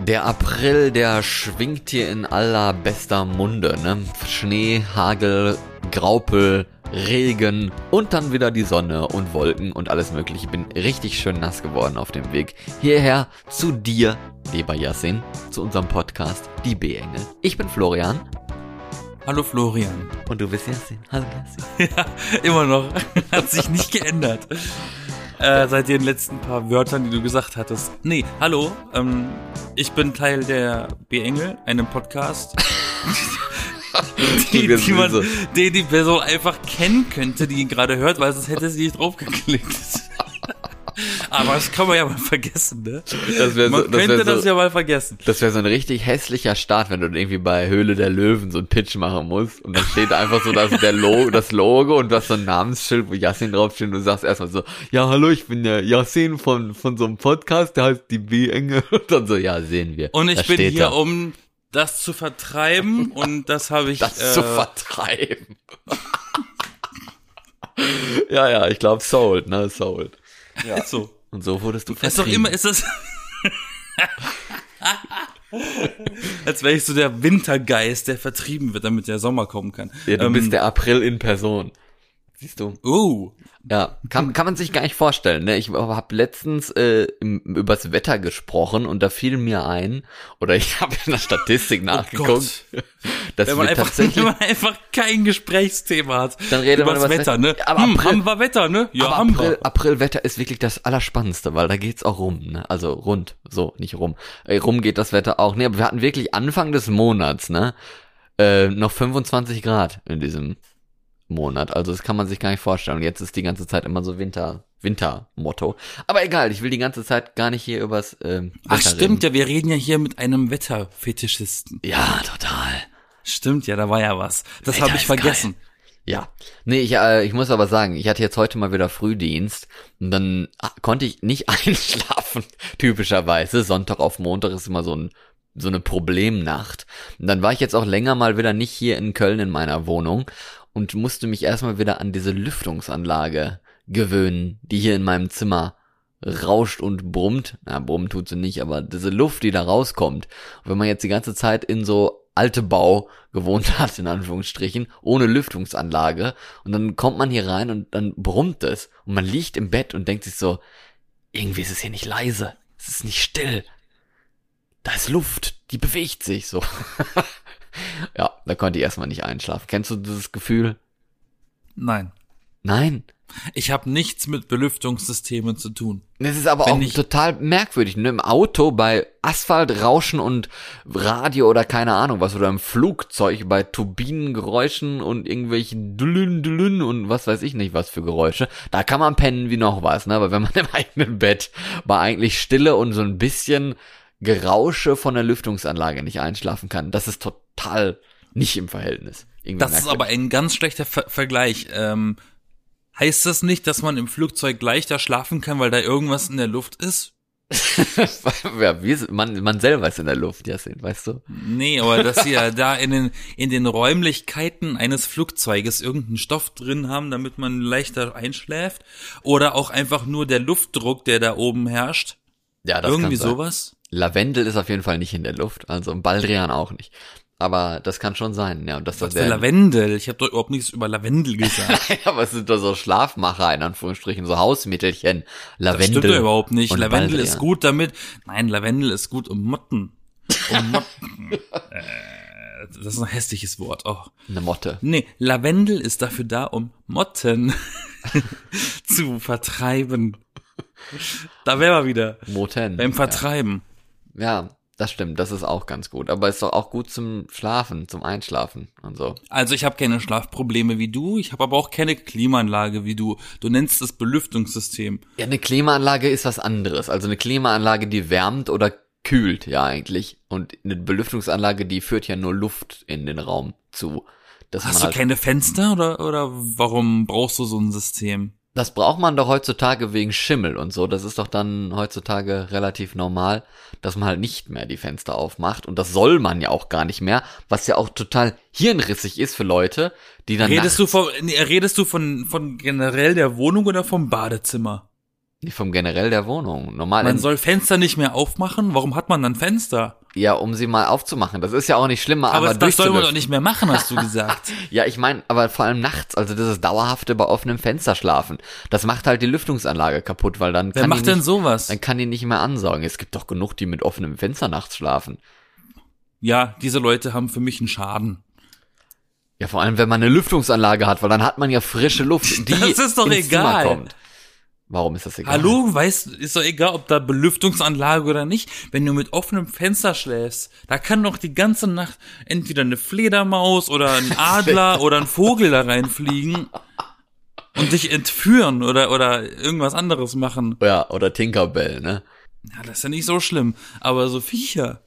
Der April, der schwingt hier in allerbester Munde, ne? Schnee, Hagel, Graupel, Regen und dann wieder die Sonne und Wolken und alles mögliche. Ich bin richtig schön nass geworden auf dem Weg hierher zu dir, lieber Yassin, zu unserem Podcast Die B-Engel. Ich bin Florian. Hallo Florian. Und du bist Yassin. Hallo Yassin. Ja, immer noch. Hat sich nicht geändert. Äh, seit den letzten paar Wörtern, die du gesagt hattest. Nee, hallo. Ähm, ich bin Teil der B-Engel, einem Podcast. die, die, man, die die Person einfach kennen könnte, die ihn gerade hört, weil sonst hätte sie nicht draufgeklickt. Aber das kann man ja mal vergessen, ne? Das wär man so, das könnte so, das ja mal vergessen. Das wäre so ein richtig hässlicher Start, wenn du irgendwie bei Höhle der Löwen so einen Pitch machen musst und dann steht einfach so das, der Logo, das Logo und du hast so ein Namensschild, wo Yassin draufsteht und du sagst erstmal so, ja, hallo, ich bin der Yassin von, von so einem Podcast, der heißt die B-Engel und dann so, ja, sehen wir. Und ich bin hier, da. um das zu vertreiben und das habe ich. Das äh, zu vertreiben. ja, ja, ich glaube sold, ne, sold. Ja. Ist so. Und so wurdest du vertrieben. Ist doch immer, ist das. Als wäre ich so der Wintergeist, der vertrieben wird, damit der Sommer kommen kann. Ja, du ähm, bist der April in Person. Siehst du? Oh. Ja, kann, kann man sich gar nicht vorstellen. Ne? Ich habe letztens äh, im, übers Wetter gesprochen und da fiel mir ein, oder ich habe in der Statistik oh nachgeguckt, oh dass wenn man, einfach, tatsächlich, wenn man einfach kein Gesprächsthema hat, dann redet man über das Wetter, ne? Aber hm, April, haben wir Wetter, ne? Ja, haben April, wir. Aprilwetter ist wirklich das Allerspannendste, weil da geht's auch rum, ne? Also rund, so, nicht rum. Äh, rum geht das Wetter auch. Ne, aber wir hatten wirklich Anfang des Monats, ne? Äh, noch 25 Grad in diesem Monat. Also das kann man sich gar nicht vorstellen. Und jetzt ist die ganze Zeit immer so Winter, Winter-Motto. Aber egal, ich will die ganze Zeit gar nicht hier übers ähm, Wetter Ach stimmt reden. ja, wir reden ja hier mit einem Wetterfetischisten. Ja, total. Stimmt ja, da war ja was. Das habe ich vergessen. Geil. Ja, nee, ich, äh, ich muss aber sagen, ich hatte jetzt heute mal wieder Frühdienst und dann ah, konnte ich nicht einschlafen, typischerweise. Sonntag auf Montag ist immer so ein so eine Problemnacht. Und dann war ich jetzt auch länger mal wieder nicht hier in Köln in meiner Wohnung und musste mich erstmal wieder an diese Lüftungsanlage gewöhnen, die hier in meinem Zimmer rauscht und brummt. Na, brummen tut sie nicht, aber diese Luft, die da rauskommt. Und wenn man jetzt die ganze Zeit in so alte Bau gewohnt hat, in Anführungsstrichen, ohne Lüftungsanlage, und dann kommt man hier rein und dann brummt es. Und man liegt im Bett und denkt sich so, irgendwie ist es hier nicht leise. Es ist nicht still. Da ist Luft, die bewegt sich so. ja, da konnte ich erstmal nicht einschlafen. Kennst du dieses Gefühl? Nein. Nein. Ich habe nichts mit Belüftungssystemen zu tun. Das ist aber Wenn auch total merkwürdig. Ne? Im Auto bei Asphalt, Rauschen und Radio oder keine Ahnung was oder im Flugzeug bei Turbinengeräuschen und irgendwelchen Dülün, Dülün und was weiß ich nicht was für Geräusche. Da kann man pennen wie noch was. Ne? Aber wenn man im eigenen Bett bei eigentlich Stille und so ein bisschen Gerausche von der Lüftungsanlage nicht einschlafen kann, das ist total nicht im Verhältnis. Irgendwie das ist aber ein ganz schlechter Ver Vergleich. Ähm, heißt das nicht, dass man im Flugzeug leichter schlafen kann, weil da irgendwas in der Luft ist? ja, ist, man, man selber ist in der Luft, Jasin, weißt du? Nee, aber dass sie ja da in den, in den Räumlichkeiten eines Flugzeuges irgendeinen Stoff drin haben, damit man leichter einschläft. Oder auch einfach nur der Luftdruck, der da oben herrscht. Ja, das Irgendwie sowas. Lavendel ist auf jeden Fall nicht in der Luft, also Baldrian auch nicht. Aber das kann schon sein, ja. Und das Was für Lavendel? Ich habe doch überhaupt nichts über Lavendel gesagt. ja, aber es sind doch so Schlafmacher, in Anführungsstrichen, so Hausmittelchen. Lavendel. Das stimmt doch überhaupt nicht. Lavendel Baldrian. ist gut damit. Nein, Lavendel ist gut um Motten. Um Motten. äh, das ist ein hässliches Wort. Oh. Eine Motte. Nee, Lavendel ist dafür da, um Motten zu vertreiben. Da wären wir wieder. Moten. Beim Vertreiben. Ja. Ja. das stimmt. Das ist auch ganz gut. Aber ist doch auch gut zum Schlafen, zum Einschlafen und so. Also ich habe keine Schlafprobleme wie du. Ich habe aber auch keine Klimaanlage wie du. Du nennst es Belüftungssystem. Ja, eine Klimaanlage ist was anderes. Also eine Klimaanlage, die wärmt oder kühlt ja eigentlich. Und eine Belüftungsanlage, die führt ja nur Luft in den Raum zu. Hast du halt keine Fenster oder, oder warum brauchst du so ein System? Das braucht man doch heutzutage wegen Schimmel und so. Das ist doch dann heutzutage relativ normal, dass man halt nicht mehr die Fenster aufmacht. Und das soll man ja auch gar nicht mehr, was ja auch total hirnrissig ist für Leute, die dann. Redest du von, redest du von, von generell der Wohnung oder vom Badezimmer? Nicht vom generell der Wohnung. Normal. Man soll Fenster nicht mehr aufmachen. Warum hat man dann Fenster? ja, um sie mal aufzumachen. Das ist ja auch nicht schlimm, Aber einmal das soll man doch nicht mehr machen, hast du gesagt. Ja, ich meine, aber vor allem nachts, also dieses dauerhafte bei offenem Fenster schlafen, das macht halt die Lüftungsanlage kaputt, weil dann Wer kann macht die denn nicht, sowas? dann kann die nicht mehr ansaugen. Es gibt doch genug, die mit offenem Fenster nachts schlafen. Ja, diese Leute haben für mich einen Schaden. Ja, vor allem, wenn man eine Lüftungsanlage hat, weil dann hat man ja frische Luft, die Das ist doch ins egal. Zimmer kommt. Warum ist das egal? Hallo, weißt, ist doch egal, ob da Belüftungsanlage oder nicht. Wenn du mit offenem Fenster schläfst, da kann doch die ganze Nacht entweder eine Fledermaus oder ein Adler oder ein Vogel da reinfliegen und dich entführen oder, oder irgendwas anderes machen. Ja, oder Tinkerbell, ne? Ja, das ist ja nicht so schlimm. Aber so Viecher.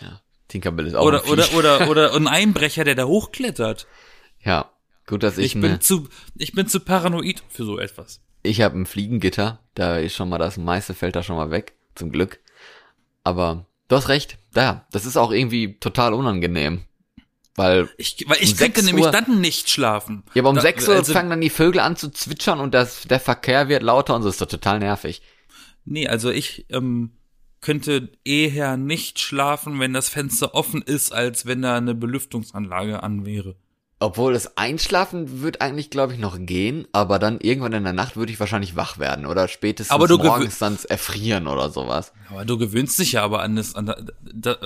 Ja, Tinkerbell ist auch Oder, ein oder, Viech. oder, oder ein Einbrecher, der da hochklettert. Ja, gut, dass ich, Ich bin zu, ich bin zu paranoid für so etwas. Ich habe ein Fliegengitter, da ist schon mal das meiste fällt da schon mal weg, zum Glück. Aber du hast recht, ja, das ist auch irgendwie total unangenehm. Weil, Ich, weil ich Um könnte 6 nämlich Uhr- dann nicht schlafen. ja, aber um Da- 6 Uhr also- fangen dann die Vögel an zu zwitschern und das, der Verkehr wird lauter und so ist doch total nervig. Nee, also ich ähm, könnte eher nicht schlafen, wenn das Fenster offen ist, als wenn da eine Belüftungsanlage an wäre. Obwohl das Einschlafen wird eigentlich, glaube ich, noch gehen, aber dann irgendwann in der Nacht würde ich wahrscheinlich wach werden oder spätestens Aber du morgens dann erfrieren oder sowas. Aber du gewöhnst dich ja aber an das, an da,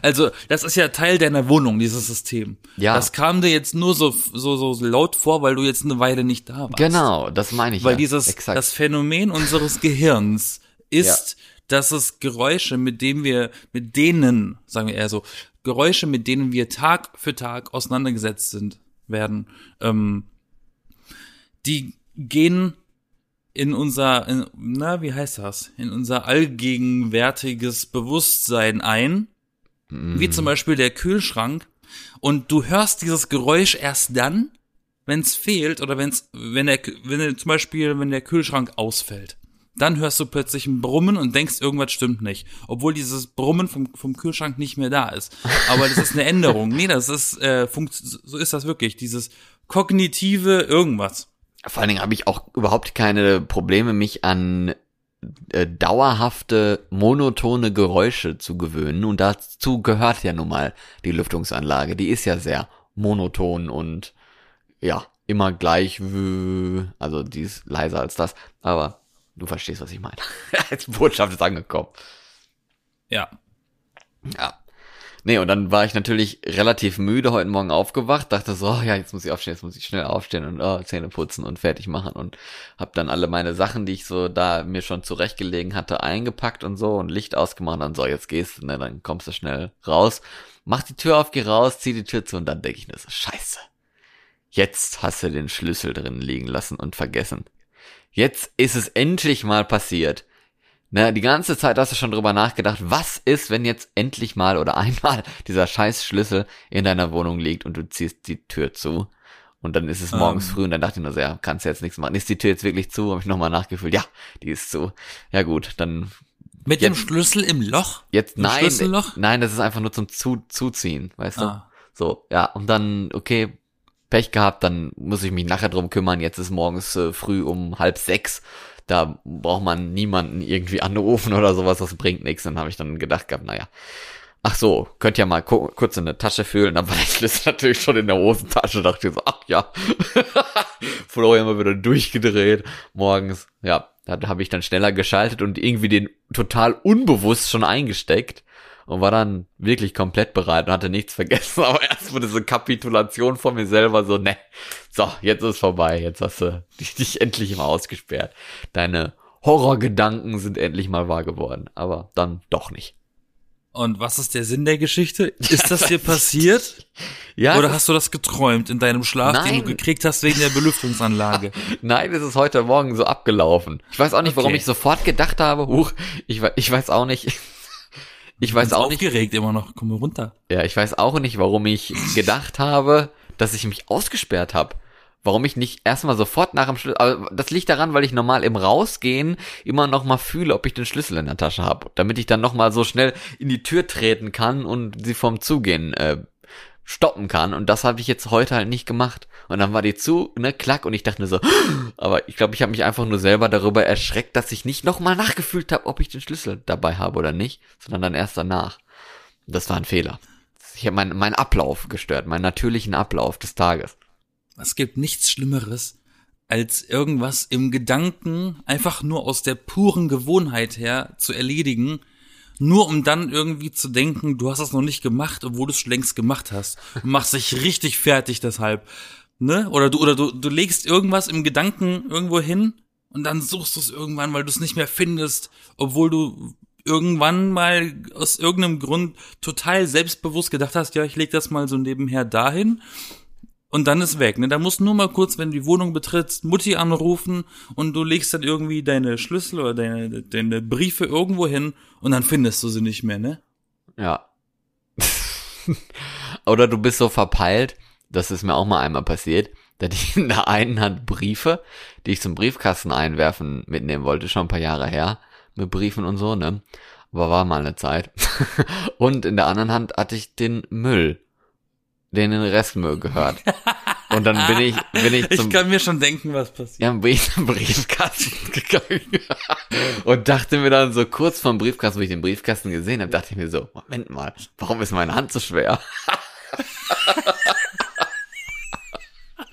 also das ist ja Teil deiner Wohnung, dieses System. Ja. Das kam dir jetzt nur so, so, so laut vor, weil du jetzt eine Weile nicht da warst. Genau, das meine ich Weil ja. dieses, Exakt. das Phänomen unseres Gehirns ist, dass es Geräusche, mit denen wir, mit denen, sagen wir eher so, Geräusche, mit denen wir Tag für Tag auseinandergesetzt sind, werden, ähm, die gehen in unser, in, na, wie heißt das? In unser allgegenwärtiges Bewusstsein ein, wie zum Beispiel der Kühlschrank, und du hörst dieses Geräusch erst dann, wenn es fehlt oder wenn's, wenn der, wenn der, zum Beispiel, wenn der Kühlschrank ausfällt. Dann hörst du plötzlich ein Brummen und denkst, irgendwas stimmt nicht. Obwohl dieses Brummen vom, vom Kühlschrank nicht mehr da ist. Aber das ist eine Änderung. Nee, das ist, äh, funkt, so ist das wirklich. Dieses kognitive irgendwas. Vor allen Dingen habe ich auch überhaupt keine Probleme, mich an äh, dauerhafte, monotone Geräusche zu gewöhnen. Und dazu gehört ja nun mal die Lüftungsanlage. Die ist ja sehr monoton und ja, immer gleich, also die ist leiser als das. Aber du verstehst, was ich meine. Als Botschaft ist angekommen. Ja. Ja. Nee, und dann war ich natürlich relativ müde heute Morgen aufgewacht, dachte so, oh, ja, jetzt muss ich aufstehen, jetzt muss ich schnell aufstehen und oh, Zähne putzen und fertig machen und hab dann alle meine Sachen, die ich so da mir schon zurechtgelegen hatte, eingepackt und so und Licht ausgemacht und dann so, jetzt gehst du, ne, dann kommst du schnell raus, mach die Tür auf, geh raus, zieh die Tür zu und dann denke ich mir so, scheiße. Jetzt hast du den Schlüssel drin liegen lassen und vergessen. Jetzt ist es endlich mal passiert. Ne, die ganze Zeit hast du schon drüber nachgedacht, was ist, wenn jetzt endlich mal oder einmal dieser scheiß Schlüssel in deiner Wohnung liegt und du ziehst die Tür zu. Und dann ist es morgens Ähm. früh und dann dachte ich nur so, ja, kannst du jetzt nichts machen. Ist die Tür jetzt wirklich zu? Habe ich nochmal nachgefühlt. Ja, die ist zu. Ja gut, dann Mit dem Jetzt- Schlüssel im Loch? jetzt Im nein, Schlüsselloch? nein, das ist einfach nur zum zu zuziehen, weißt du? Ah. So, ja, und dann, okay, Pech gehabt, dann muss ich mich nachher drum kümmern. Jetzt ist morgens äh, früh um halb sechs. Da braucht man niemanden irgendwie anrufen oder sowas, das bringt nichts. Dann habe ich dann gedacht gehabt, naja, ach so, könnt ja mal ku kurz in der Tasche fühlen. Dann war der Schlüssel natürlich schon in der Hosentasche. Dachte ich so, ach ja, Florian mal wieder durchgedreht morgens. Ja, da habe ich dann schneller geschaltet und irgendwie den total unbewusst schon eingesteckt und war dann wirklich komplett bereit und hatte nichts vergessen. Aber erstmal diese Kapitulation von mir selber so, ne, so, jetzt ist vorbei, jetzt hast du dich, dich endlich mal ausgesperrt. Deine Horrorgedanken sind endlich mal wahr geworden, aber dann doch nicht. Und was ist der Sinn der Geschichte? Ist das dir passiert? Ja, Oder hast du das geträumt in deinem Schlaf, den Nein. du gekriegt hast wegen der Belüftungsanlage? Nein, es ist heute Morgen so abgelaufen. Ich weiß auch nicht, warum Okay. ich sofort gedacht habe, huch, ich, ich weiß auch nicht. Ich weiß auch nicht, aufgeregt immer noch. Komm runter. ja, ich weiß auch nicht, warum ich gedacht habe, dass ich mich ausgesperrt habe. Warum ich nicht erstmal sofort nach dem Schlüssel, aber das liegt daran, weil ich normal im Rausgehen immer noch mal fühle, ob ich den Schlüssel in der Tasche habe, damit ich dann noch mal so schnell in die Tür treten kann und sie vom Zugehen äh, stoppen kann. Und das habe ich jetzt heute halt nicht gemacht. Und dann war die zu, ne, klack, und ich dachte mir so, aber ich glaube, ich habe mich einfach nur selber darüber erschreckt, dass ich nicht nochmal nachgefühlt habe, ob ich den Schlüssel dabei habe oder nicht, sondern dann erst danach. Das war ein Fehler. Ich habe meinen mein Ablauf gestört, meinen natürlichen Ablauf des Tages. Es gibt nichts Schlimmeres, als irgendwas im Gedanken einfach nur aus der puren Gewohnheit her zu erledigen, nur um dann irgendwie zu denken, du hast das noch nicht gemacht, obwohl du es schon längst gemacht hast. Du machst dich richtig fertig deshalb. Ne? Oder du, oder du, du legst irgendwas im Gedanken irgendwo hin und dann suchst du es irgendwann, weil du es nicht mehr findest, obwohl du irgendwann mal aus irgendeinem Grund total selbstbewusst gedacht hast, ja, ich leg das mal so nebenher dahin und dann ist weg. Ne? Da musst du nur mal kurz, wenn du die Wohnung betrittst, Mutti anrufen und du legst dann irgendwie deine Schlüssel oder deine, deine Briefe irgendwo hin und dann findest du sie nicht mehr, ne? Ja. oder du bist so verpeilt, das ist mir auch mal einmal passiert, da ich in der einen Hand Briefe, die ich zum Briefkasten einwerfen mitnehmen wollte, schon ein paar Jahre her, mit Briefen und so, ne? Aber war mal eine Zeit. und in der anderen Hand hatte ich den Müll den in den Restmüll gehört. Und dann bin ich, bin ich zum, Ich kann mir schon denken, was passiert. Ja, bin ich zum Briefkasten gegangen und dachte mir dann so kurz vom Briefkasten, wo ich den Briefkasten gesehen habe, dachte ich mir so, Moment mal, warum ist meine Hand so schwer?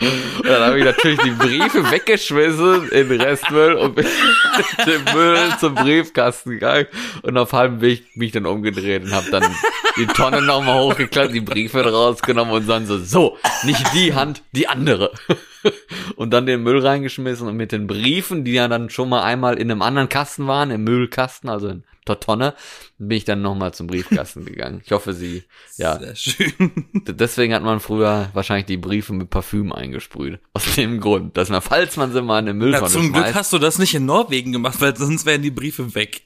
Und dann habe ich natürlich die Briefe weggeschmissen in Restmüll und bin mit dem Müll zum Briefkasten gegangen. Und auf halbem Weg mich dann umgedreht und habe dann die Tonne nochmal hochgeklappt, die Briefe rausgenommen und dann so, so, nicht die Hand, die andere. Und dann den Müll reingeschmissen und mit den Briefen, die ja dann schon mal einmal in einem anderen Kasten waren, im Müllkasten, also in der Tonne, bin ich dann nochmal zum Briefkasten gegangen. Ich hoffe, sie, ja. Sehr schön. Deswegen hat man früher wahrscheinlich die Briefe mit Parfüm eingesprüht. Aus dem Grund, dass man, falls man sie mal in den Mülltonne Na, zum schmeißt, Glück hast du das nicht in Norwegen gemacht, weil sonst wären die Briefe weg.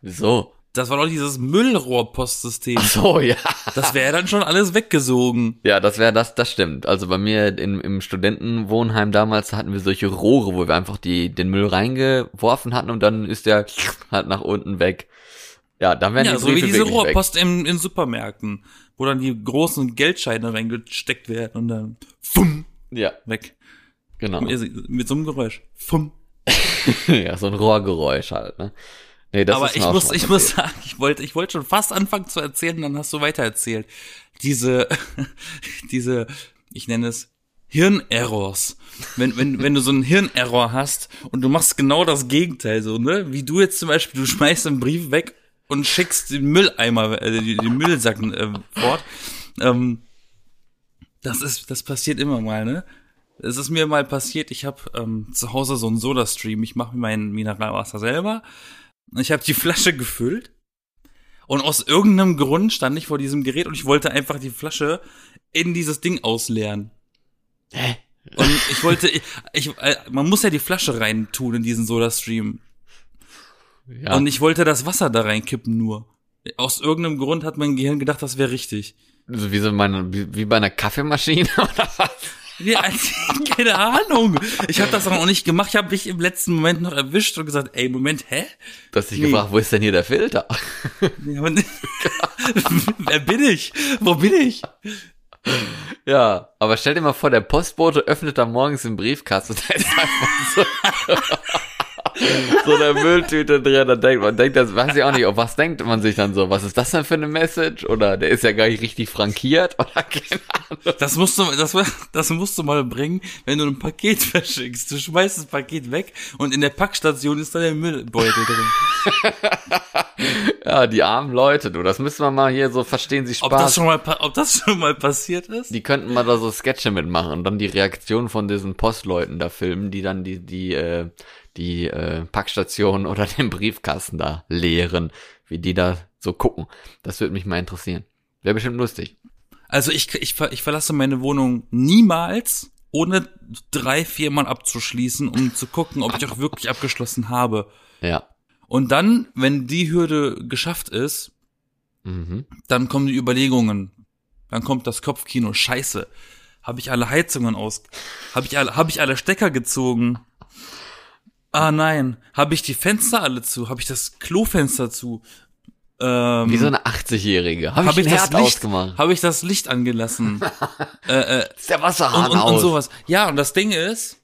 Wieso? Das war doch dieses Müllrohrpostsystem. Ach so, ja. Das wäre dann schon alles weggesogen. Ja, das wäre das, das stimmt. Also bei mir in, im Studentenwohnheim damals hatten wir solche Rohre, wo wir einfach die, den Müll reingeworfen hatten und dann ist der halt nach unten weg. Ja, dann werden ja, die so wie diese Rohrpost im, in Supermärkten, wo dann die großen Geldscheine reingesteckt werden und dann fumm, ja. weg. Genau. Mit, mit so einem Geräusch. Fumm. ja, so ein Rohrgeräusch halt, ne? Nee, das Aber ist ich muss, ich muss sagen, ich wollte, ich wollte schon fast anfangen zu erzählen, dann hast du weiter erzählt. Diese, diese, ich nenne es Hirnerrors. Wenn, wenn, wenn du so einen Hirnerror hast und du machst genau das Gegenteil, so, ne? Wie du jetzt zum Beispiel, du schmeißt einen Brief weg und schickst den Mülleimer, äh, den Müllsack äh, fort. Ähm, das ist, das passiert immer mal, ne? Es ist mir mal passiert, ich habe ähm, zu Hause so einen Soda-Stream, ich mache mir mein Mineralwasser selber ich habe die Flasche gefüllt und aus irgendeinem Grund stand ich vor diesem Gerät und ich wollte einfach die Flasche in dieses Ding ausleeren. Hä? Und ich wollte, ich, ich, äh, man muss ja die Flasche reintun in diesen Soda-Stream. Ja. Und ich wollte das Wasser da reinkippen nur. Aus irgendeinem Grund hat mein Gehirn gedacht, das wäre richtig. Also wie so meine, wie, wie bei einer Kaffeemaschine oder was? Ja, keine Ahnung. Ich habe das auch nicht gemacht. Ich habe mich im letzten Moment noch erwischt und gesagt, ey, Moment, hä? Du hast dich nee. gefragt, wo ist denn hier der Filter? Ja, wer bin ich? Wo bin ich? Ja, aber stell dir mal vor, der Postbote öffnet da morgens den Briefkasten und da ist einfach so so eine Mülltüte drin. Dann denkt man, denkt das, weiß ich auch nicht, auf was denkt man sich dann so? Was ist das denn für eine Message? Oder der ist ja gar nicht richtig frankiert oder keine Ahnung. Das musst du, das, das musst du mal bringen, wenn du ein Paket verschickst. Du schmeißt das Paket weg und in der Packstation ist dann der Müllbeutel drin. ja, die armen Leute, du, das müssen wir mal hier so verstehen, sie Spaß. Ob das schon mal, ob das schon mal passiert ist? Die könnten mal da so Sketche mitmachen und dann die Reaktion von diesen Postleuten da filmen, die dann die, die, äh, die äh, Packstation oder den Briefkasten da leeren, wie die da so gucken. Das würde mich mal interessieren. Wäre bestimmt lustig. Also ich, ich, ich verlasse meine Wohnung niemals, ohne drei, viermal abzuschließen, um zu gucken, ob ich auch wirklich abgeschlossen habe. Ja. Und dann, wenn die Hürde geschafft ist, mhm. dann kommen die Überlegungen. Dann kommt das Kopfkino. Scheiße. Habe ich alle Heizungen aus? Habe ich alle, habe ich alle Stecker gezogen? Ah nein, habe ich die Fenster alle zu? Habe ich das Klofenster zu? Ähm, Wie so eine 80-Jährige. Habe ich, hab ich das Herd Licht, ausgemacht. habe ich das Licht angelassen äh, äh, Ist der Wasserhahn und, und, und aus. sowas. Ja, und das Ding ist,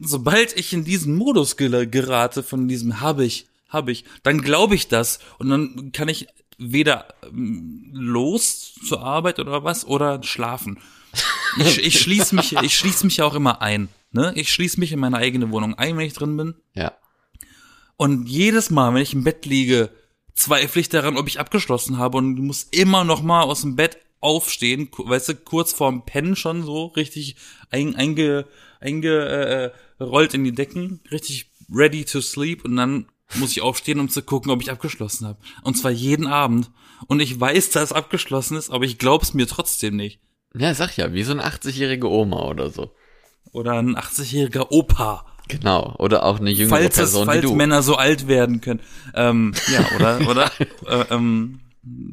sobald ich in diesen Modus gerate von diesem hab ich, hab ich, dann glaube ich das und dann kann ich weder ähm, los zur Arbeit oder was oder schlafen. Ich, ich schließe mich, ich schließe mich ja auch immer ein. Ne? Ich schließe mich in meine eigene Wohnung ein, wenn ich drin bin. Ja. Und jedes Mal, wenn ich im Bett liege, zweifle ich daran, ob ich abgeschlossen habe und muss immer noch mal aus dem Bett aufstehen, weißt du, kurz vorm Pennen schon so richtig ein, einge, einge, äh, in die Decken, richtig ready to sleep und dann muss ich aufstehen, um zu gucken, ob ich abgeschlossen habe. Und zwar jeden Abend. Und ich weiß, dass es abgeschlossen ist, aber ich glaub's mir trotzdem nicht. Ja, sag ja, wie so eine 80-jährige Oma oder so. Oder ein 80-jähriger Opa. Genau. Oder auch eine jüngere falls es, Person wie falls du. Männer so alt werden können. Ähm, ja, oder, oder äh, ähm,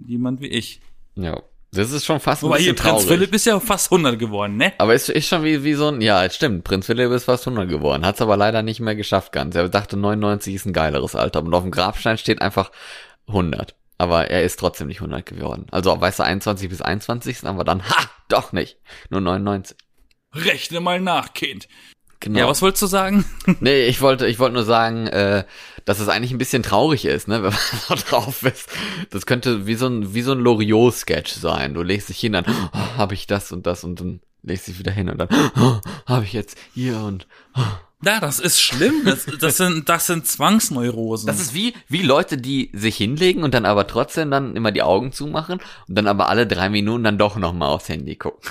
jemand wie ich. Ja. Das ist schon fast ein Wobei hier bisschen Prinz traurig. Philipp ist ja fast 100 geworden, ne? Aber ist, ist schon wie, wie so ein, ja, es stimmt, Prinz Philipp ist fast 100 geworden, hat's aber leider nicht mehr geschafft ganz. Er dachte 99 ist ein geileres Alter und auf dem Grabstein steht einfach 100. Aber er ist trotzdem nicht 100 geworden. Also, weißt du, 21 bis 21, aber dann, ha, doch nicht. Nur 99. Rechne mal nach, Kind. Genau. Ja, was wolltest du sagen? Nee, ich wollte, ich wollte nur sagen, äh, dass es eigentlich ein bisschen traurig ist, ne, wenn man so drauf ist. Das könnte wie so ein, wie so ein Loriot-Sketch sein. Du legst dich hin, dann oh, habe ich das und das und dann legst dich wieder hin und dann oh, habe ich jetzt hier und Ja, das ist schlimm. Das, das sind, das sind Zwangsneurosen. Das ist wie, wie Leute, die sich hinlegen und dann aber trotzdem dann immer die Augen zumachen und dann aber alle drei Minuten dann doch nochmal aufs Handy gucken.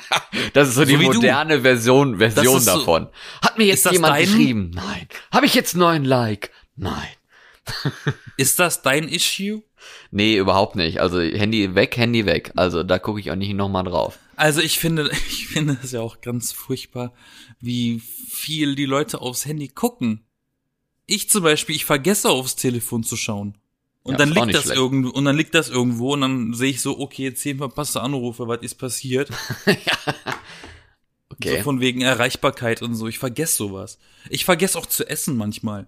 das ist so, die wie du. moderne Version, Version ist so- davon. Hat mir jetzt jemand dein- geschrieben? Nein. Habe ich jetzt neun Like? Nein. ist das dein Issue? Nee, überhaupt nicht. Also Handy weg, Handy weg. Also da gucke ich auch nicht nochmal drauf. Also ich finde, ich finde es ja auch ganz furchtbar, wie viel die Leute aufs Handy gucken. Ich zum Beispiel, ich vergesse aufs Telefon zu schauen. Und Ja, dann liegt das schlecht. irgendwo, und dann liegt das irgendwo und dann sehe ich so, okay, zehn verpasste Anrufe, was ist passiert? Okay. So von wegen Erreichbarkeit und so. Ich vergesse sowas. Ich vergesse auch zu essen manchmal.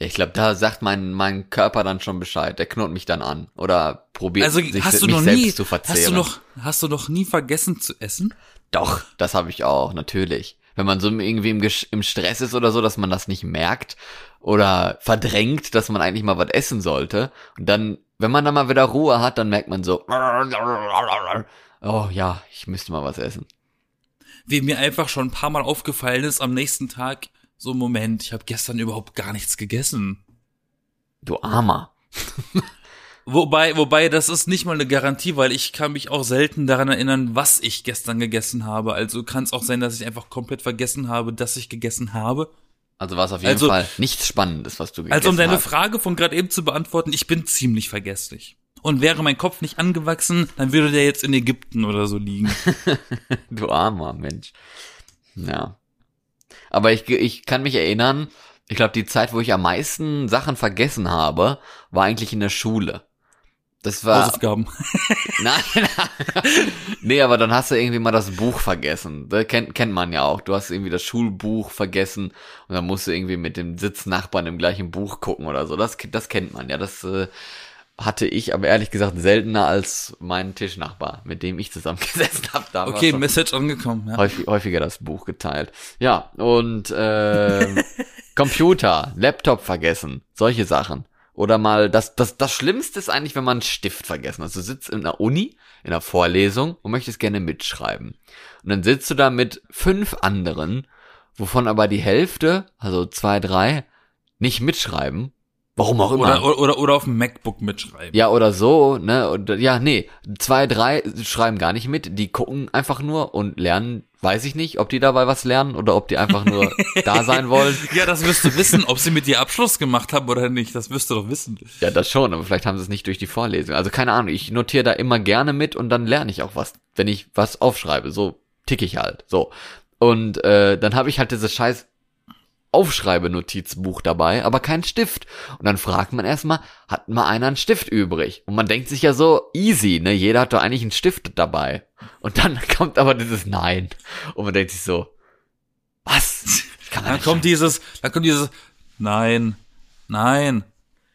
Ja, ich glaube, da sagt mein, mein Körper dann schon Bescheid. Der knurrt mich dann an. Oder probiert Also sich hast du mich noch selbst nie, zu verzehren. hast du noch, hast du noch nie vergessen zu essen? Doch, das habe ich auch, natürlich. Wenn man so irgendwie im, im Stress ist oder so, dass man das nicht merkt oder verdrängt, dass man eigentlich mal was essen sollte. Und dann, wenn man dann mal wieder Ruhe hat, dann merkt man so, oh ja, ich müsste mal was essen. Wie mir einfach schon ein paar Mal aufgefallen ist, am nächsten Tag, so Moment, ich habe gestern überhaupt gar nichts gegessen. Du Armer. Wobei, wobei, das ist nicht mal eine Garantie, weil ich kann mich auch selten daran erinnern, was ich gestern gegessen habe. Also kann es auch sein, dass ich einfach komplett vergessen habe, dass ich gegessen habe. Also war es auf jeden Also- Fall nichts Spannendes, was du gegessen Also um deine hast. Frage von gerade eben zu beantworten, ich bin ziemlich vergesslich. Und wäre mein Kopf nicht angewachsen, dann würde der jetzt in Ägypten oder so liegen. Du armer Mensch. Ja. Aber ich, ich kann mich erinnern, ich glaube, die Zeit, wo ich am meisten Sachen vergessen habe, war eigentlich in der Schule. Das war. Hausaufgaben. Nein, nee, aber dann hast du irgendwie mal das Buch vergessen. Das kennt, kennt man ja auch. Du hast irgendwie das Schulbuch vergessen und dann musst du irgendwie mit dem Sitznachbarn im gleichen Buch gucken oder so. Das, das kennt man ja. Das äh, hatte ich aber ehrlich gesagt seltener als mein Tischnachbar, mit dem ich zusammengesessen habe. Da war Okay, Message angekommen. Ja. häufig, häufiger das Buch geteilt. Ja, und äh, Computer, Laptop vergessen, solche Sachen. Oder mal, das, das, das Schlimmste ist eigentlich, wenn man einen Stift vergessen hat. Du sitzt in der Uni, in der Vorlesung und möchtest gerne mitschreiben. Und dann sitzt du da mit fünf anderen, wovon aber die Hälfte, also zwei, drei, nicht mitschreiben. Warum auch immer. Oder, oder, oder, oder auf dem MacBook mitschreiben. Ja, oder so, ne? Und, ja, nee, zwei, drei schreiben gar nicht mit, die gucken einfach nur und lernen, weiß ich nicht, ob die dabei was lernen oder ob die einfach nur da sein wollen. Ja, das wirst du wissen, ob sie mit dir Abschluss gemacht haben oder nicht. Das wirst du doch wissen. Ja, das schon, aber vielleicht haben sie es nicht durch die Vorlesung. Also keine Ahnung, ich notiere da immer gerne mit und dann lerne ich auch was, wenn ich was aufschreibe. So tick ich halt. So. Und äh, dann habe ich halt dieses scheiß Aufschreibenotizbuch dabei, aber keinen Stift. Und dann fragt man erstmal, hat mal einer einen Stift übrig? Und man denkt sich ja so, easy, ne? Jeder hat doch eigentlich einen Stift dabei. Und dann kommt aber dieses Nein. Und man denkt sich so, was? Dann kommt dieses, dann kommt dieses, nein, nein,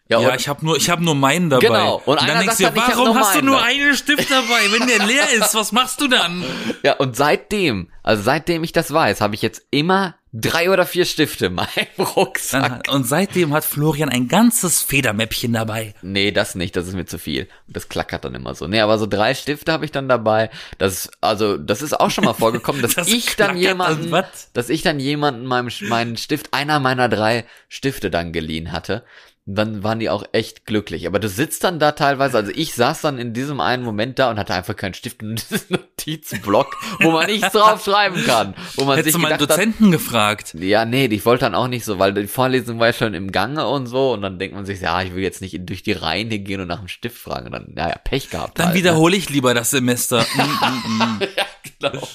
Ja, und- ich habe nur, ich habe nur meinen dabei. Genau. Und Und, dann denkst du dann, warum hast du nur einen Stift dabei? Wenn der leer ist, was machst du dann? Ja, und seitdem, also seitdem ich das weiß, habe ich jetzt immer drei oder vier Stifte in meinem Rucksack. Und seitdem hat Florian ein ganzes Federmäppchen dabei. Nee, das nicht, das ist mir zu viel. Das klackert dann immer so. Nee, aber so drei Stifte habe ich dann dabei. Das, also, das ist auch schon mal vorgekommen, dass Das ich dann klackert jemanden, dann dass ich dann jemanden meinem, meinen Stift, einer meiner drei Stifte dann geliehen hatte. Dann waren die auch echt glücklich. Aber du sitzt dann da teilweise, also ich saß dann in diesem einen Moment da und hatte einfach keinen Stift und diesen Notizblock, wo man nichts drauf schreiben kann. Wo man Hättest du sich mal einen gedacht hat, Dozenten gefragt. ja, nee, ich wollte dann auch nicht so, weil die Vorlesung war ja schon im Gange und so und dann denkt man sich, ja, ich will jetzt nicht durch die Reihen gehen und nach einem Stift fragen und dann, naja, Pech gehabt. Dann halt, wiederhole ich lieber das Semester. Mm, mm, mm. Ne? Genau.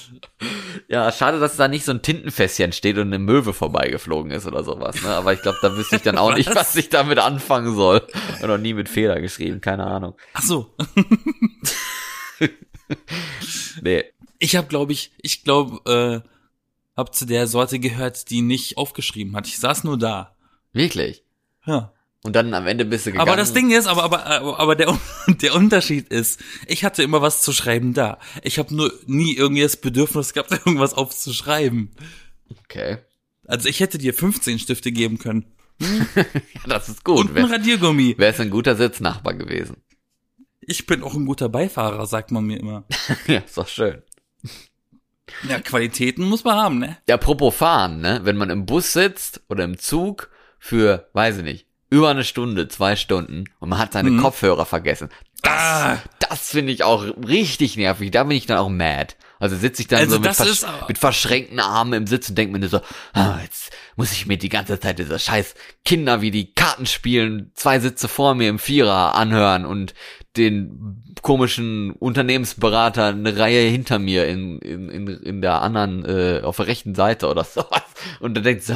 Ja, schade, dass da nicht so ein Tintenfässchen steht und eine Möwe vorbeigeflogen ist oder sowas, ne? Aber ich glaube, da wüsste ich dann auch nicht, Was? was ich damit anfangen soll. Und noch nie mit Fehler geschrieben, keine Ahnung. Ach so. Nee. Ich habe, glaube ich, ich glaube, äh, hab zu der Sorte gehört, die nicht aufgeschrieben hat. Ich saß nur da. Wirklich. Ja. Und dann am Ende bist du gegangen. Aber das Ding ist, aber aber aber, aber der der Unterschied ist, ich hatte immer was zu schreiben da. Ich habe nur nie irgendwie das Bedürfnis gehabt, irgendwas aufzuschreiben. Okay. Also ich hätte dir 15 Stifte geben können Ja, das ist gut. und ein Wäre Radiergummi. wär ein guter Sitznachbar gewesen. Ich bin auch ein guter Beifahrer, sagt man mir immer. ja, ist doch schön. Ja, Qualitäten muss man haben, ne? Ja, apropos fahren, ne? Wenn man im Bus sitzt oder im Zug für, weiß ich nicht, über eine Stunde, zwei Stunden und man hat seine Mhm. Kopfhörer vergessen. Das, Ah. das finde ich auch richtig nervig. Da bin ich dann auch mad. Also sitze ich dann Also so mit, versch mit verschränkten Armen im Sitz und denke mir nur so, ah, jetzt muss ich mir die ganze Zeit diese scheiß Kinder, wie die Karten spielen, zwei Sitze vor mir im Vierer anhören und den komischen Unternehmensberater eine Reihe hinter mir in, in, in, in der anderen, äh, auf der rechten Seite oder sowas. Und dann denkt so,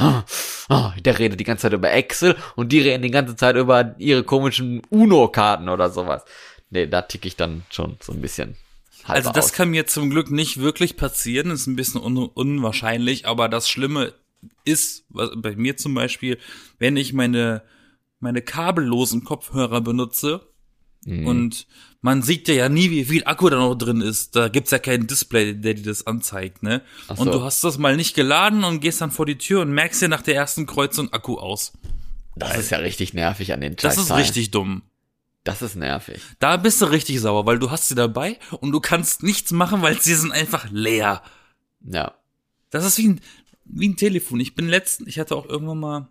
oh, der redet die ganze Zeit über Excel und die reden die ganze Zeit über ihre komischen UNO-Karten oder sowas. Nee, da tick ich dann schon so ein bisschen. Also das aus. kann mir zum Glück nicht wirklich passieren, ist ein bisschen un unwahrscheinlich, aber das Schlimme ist, was, bei mir zum Beispiel, wenn ich meine, meine kabellosen Kopfhörer benutze Mhm. und man sieht ja nie, wie viel Akku da noch drin ist. Da gibt's ja kein Display, der dir das anzeigt, ne? Ach so. Und du hast das mal nicht geladen und gehst dann vor die Tür und merkst dir nach der ersten Kreuzung Akku aus. Das ist ja richtig nervig an den Das ist richtig dumm. Das ist nervig. Da bist du richtig sauer, weil du hast sie dabei und du kannst nichts machen, weil sie sind einfach leer. Ja. Das ist wie ein, wie ein Telefon. Ich bin letzten, ich hatte auch irgendwann mal,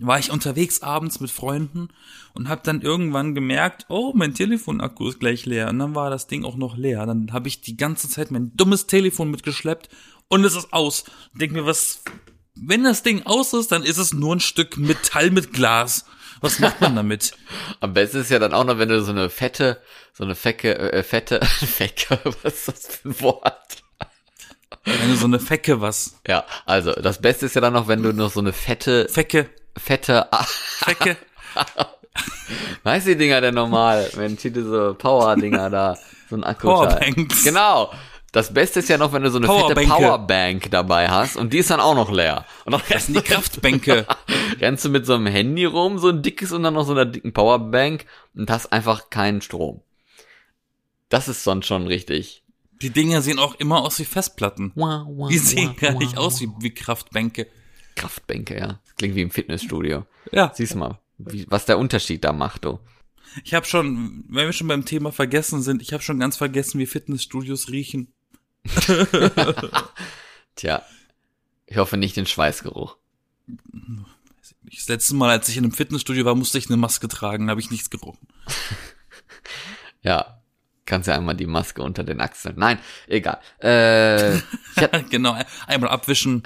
war ich unterwegs abends mit Freunden und habe dann irgendwann gemerkt, oh, mein Telefonakku ist gleich leer. Und dann war das Ding auch noch leer. Dann habe ich die ganze Zeit mein dummes Telefon mitgeschleppt und es ist aus. Und denk mir, was, wenn das Ding aus ist, dann ist es nur ein Stück Metall mit Glas. Was macht man damit? Am besten ist ja dann auch noch, wenn du so eine fette, so eine fecke, äh, fette, fecke, was ist das für ein Wort? Wenn du so eine Fecke was. Ja, also das Beste ist ja dann noch, wenn du noch so eine fette, Fecke, fette, ah, Fecke. weißt die Dinger denn normal, wenn diese Power-Dinger da, so ein Akku Powerbanks. Genau. Das Beste ist ja noch, wenn du so eine fette Powerbanke. Powerbank dabei hast und die ist dann auch noch leer. Und dann Das sind die Kraftbänke. rennst du mit so einem Handy rum, so ein dickes und dann noch so einer dicken Powerbank und hast einfach keinen Strom. Das ist sonst schon richtig. Die Dinger sehen auch immer aus wie Festplatten. Die sehen gar nicht aus wie, wie Kraftbänke. Kraftbänke, ja. Das klingt wie im Fitnessstudio. Ja, Siehst mal, wie, was der Unterschied da macht, du. ich habe schon, wenn wir schon beim Thema vergessen sind, ich habe schon ganz vergessen, wie Fitnessstudios riechen. Tja. Ich hoffe nicht den Schweißgeruch. Das letzte Mal, als ich in einem Fitnessstudio war, musste ich eine Maske tragen, habe ich nichts gerochen. Ja. Kannst ja einmal die Maske unter den Achseln. Nein, egal. Äh, genau, einmal abwischen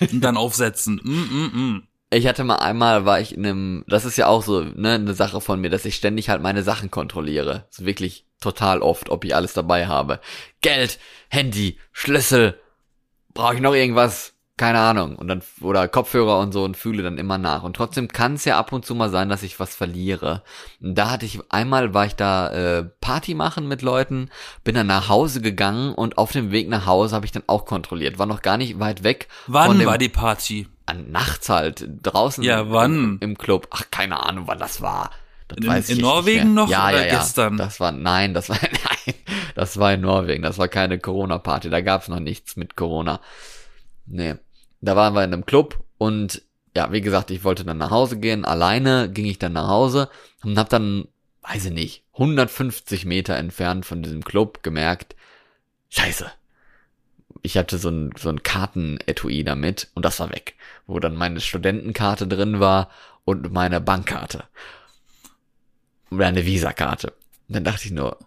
und dann aufsetzen. Mm, mm, mm. ich hatte mal einmal, war ich in einem, das ist ja auch so, ne, eine Sache von mir, dass ich ständig halt meine Sachen kontrolliere. So wirklich total oft, ob ich alles dabei habe. Geld, Handy, Schlüssel, brauche ich noch irgendwas? Keine Ahnung. Und dann, oder Kopfhörer und so und fühle dann immer nach. Und trotzdem kann es ja ab und zu mal sein, dass ich was verliere. Und da hatte ich, einmal war ich da äh, Party machen mit Leuten, bin dann nach Hause gegangen und auf dem Weg nach Hause habe ich dann auch kontrolliert. War noch gar nicht weit weg. Wann dem, war die Party? an, nachts halt, draußen Ja, wann? Im, im Club. Ach, keine Ahnung, wann das war. Das In- weiß ich in Norwegen noch ja, oder ja, ja. gestern? Das war, nein, das war, nein, das war in Norwegen. Das war keine Corona-Party. Da gab's noch nichts mit Corona. Nee. Da waren wir in einem Club und ja, wie gesagt, ich wollte dann nach Hause gehen. Alleine ging ich dann nach Hause und hab dann, weiß ich nicht, 150 Meter entfernt von diesem Club gemerkt, scheiße. Ich hatte so ein, so ein Kartenetui damit und das war weg, wo dann meine Studentenkarte drin war und meine Bankkarte. Oder eine Visakarte. Dann dachte ich nur,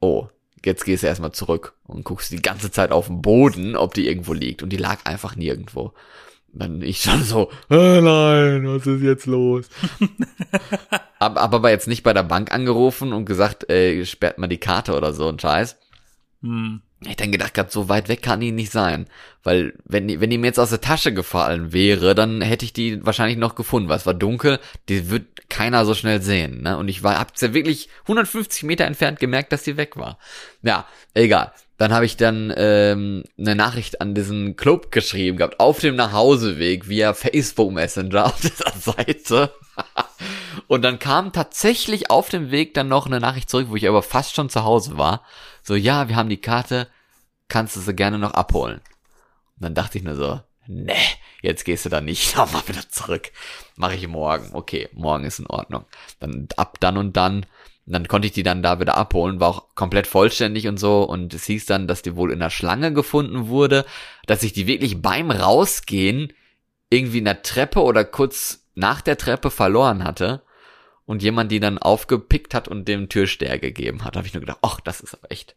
oh, jetzt gehst du erstmal zurück und guckst die ganze Zeit auf den Boden, ob die irgendwo liegt. Und die lag einfach nirgendwo. Dann ich schon so, oh nein, was ist jetzt los? Hab, hab aber jetzt nicht bei der Bank angerufen und gesagt, ey, sperrt mal die Karte oder so ein Scheiß. Hm. Ich dann gedacht gehabt, so weit weg kann die nicht sein. Weil, wenn die, wenn die mir jetzt aus der Tasche gefallen wäre, dann hätte ich die wahrscheinlich noch gefunden, weil es war dunkel, die wird keiner so schnell sehen, ne? Und ich war, hab's ja wirklich 150 Meter entfernt gemerkt, dass die weg war. Ja, egal. Dann habe ich dann ähm, eine Nachricht an diesen Club geschrieben gehabt, auf dem Nachhauseweg via Facebook Messenger auf dieser Seite. Und dann kam tatsächlich auf dem Weg dann noch eine Nachricht zurück, wo ich aber fast schon zu Hause war. So, ja, wir haben die Karte, kannst du sie gerne noch abholen. Und dann dachte ich nur so, nee, jetzt gehst du da nicht nochmal wieder zurück. Mache ich morgen. Okay, morgen ist in Ordnung. Dann ab dann und dann. Und dann konnte ich die dann da wieder abholen, war auch komplett vollständig und so. Und es hieß dann, dass die wohl in der Schlange gefunden wurde, dass ich die wirklich beim Rausgehen irgendwie in der Treppe oder kurz nach der Treppe verloren hatte und jemand die dann aufgepickt hat und dem Türsteher gegeben hat. Da habe ich nur gedacht, ach, das ist aber echt,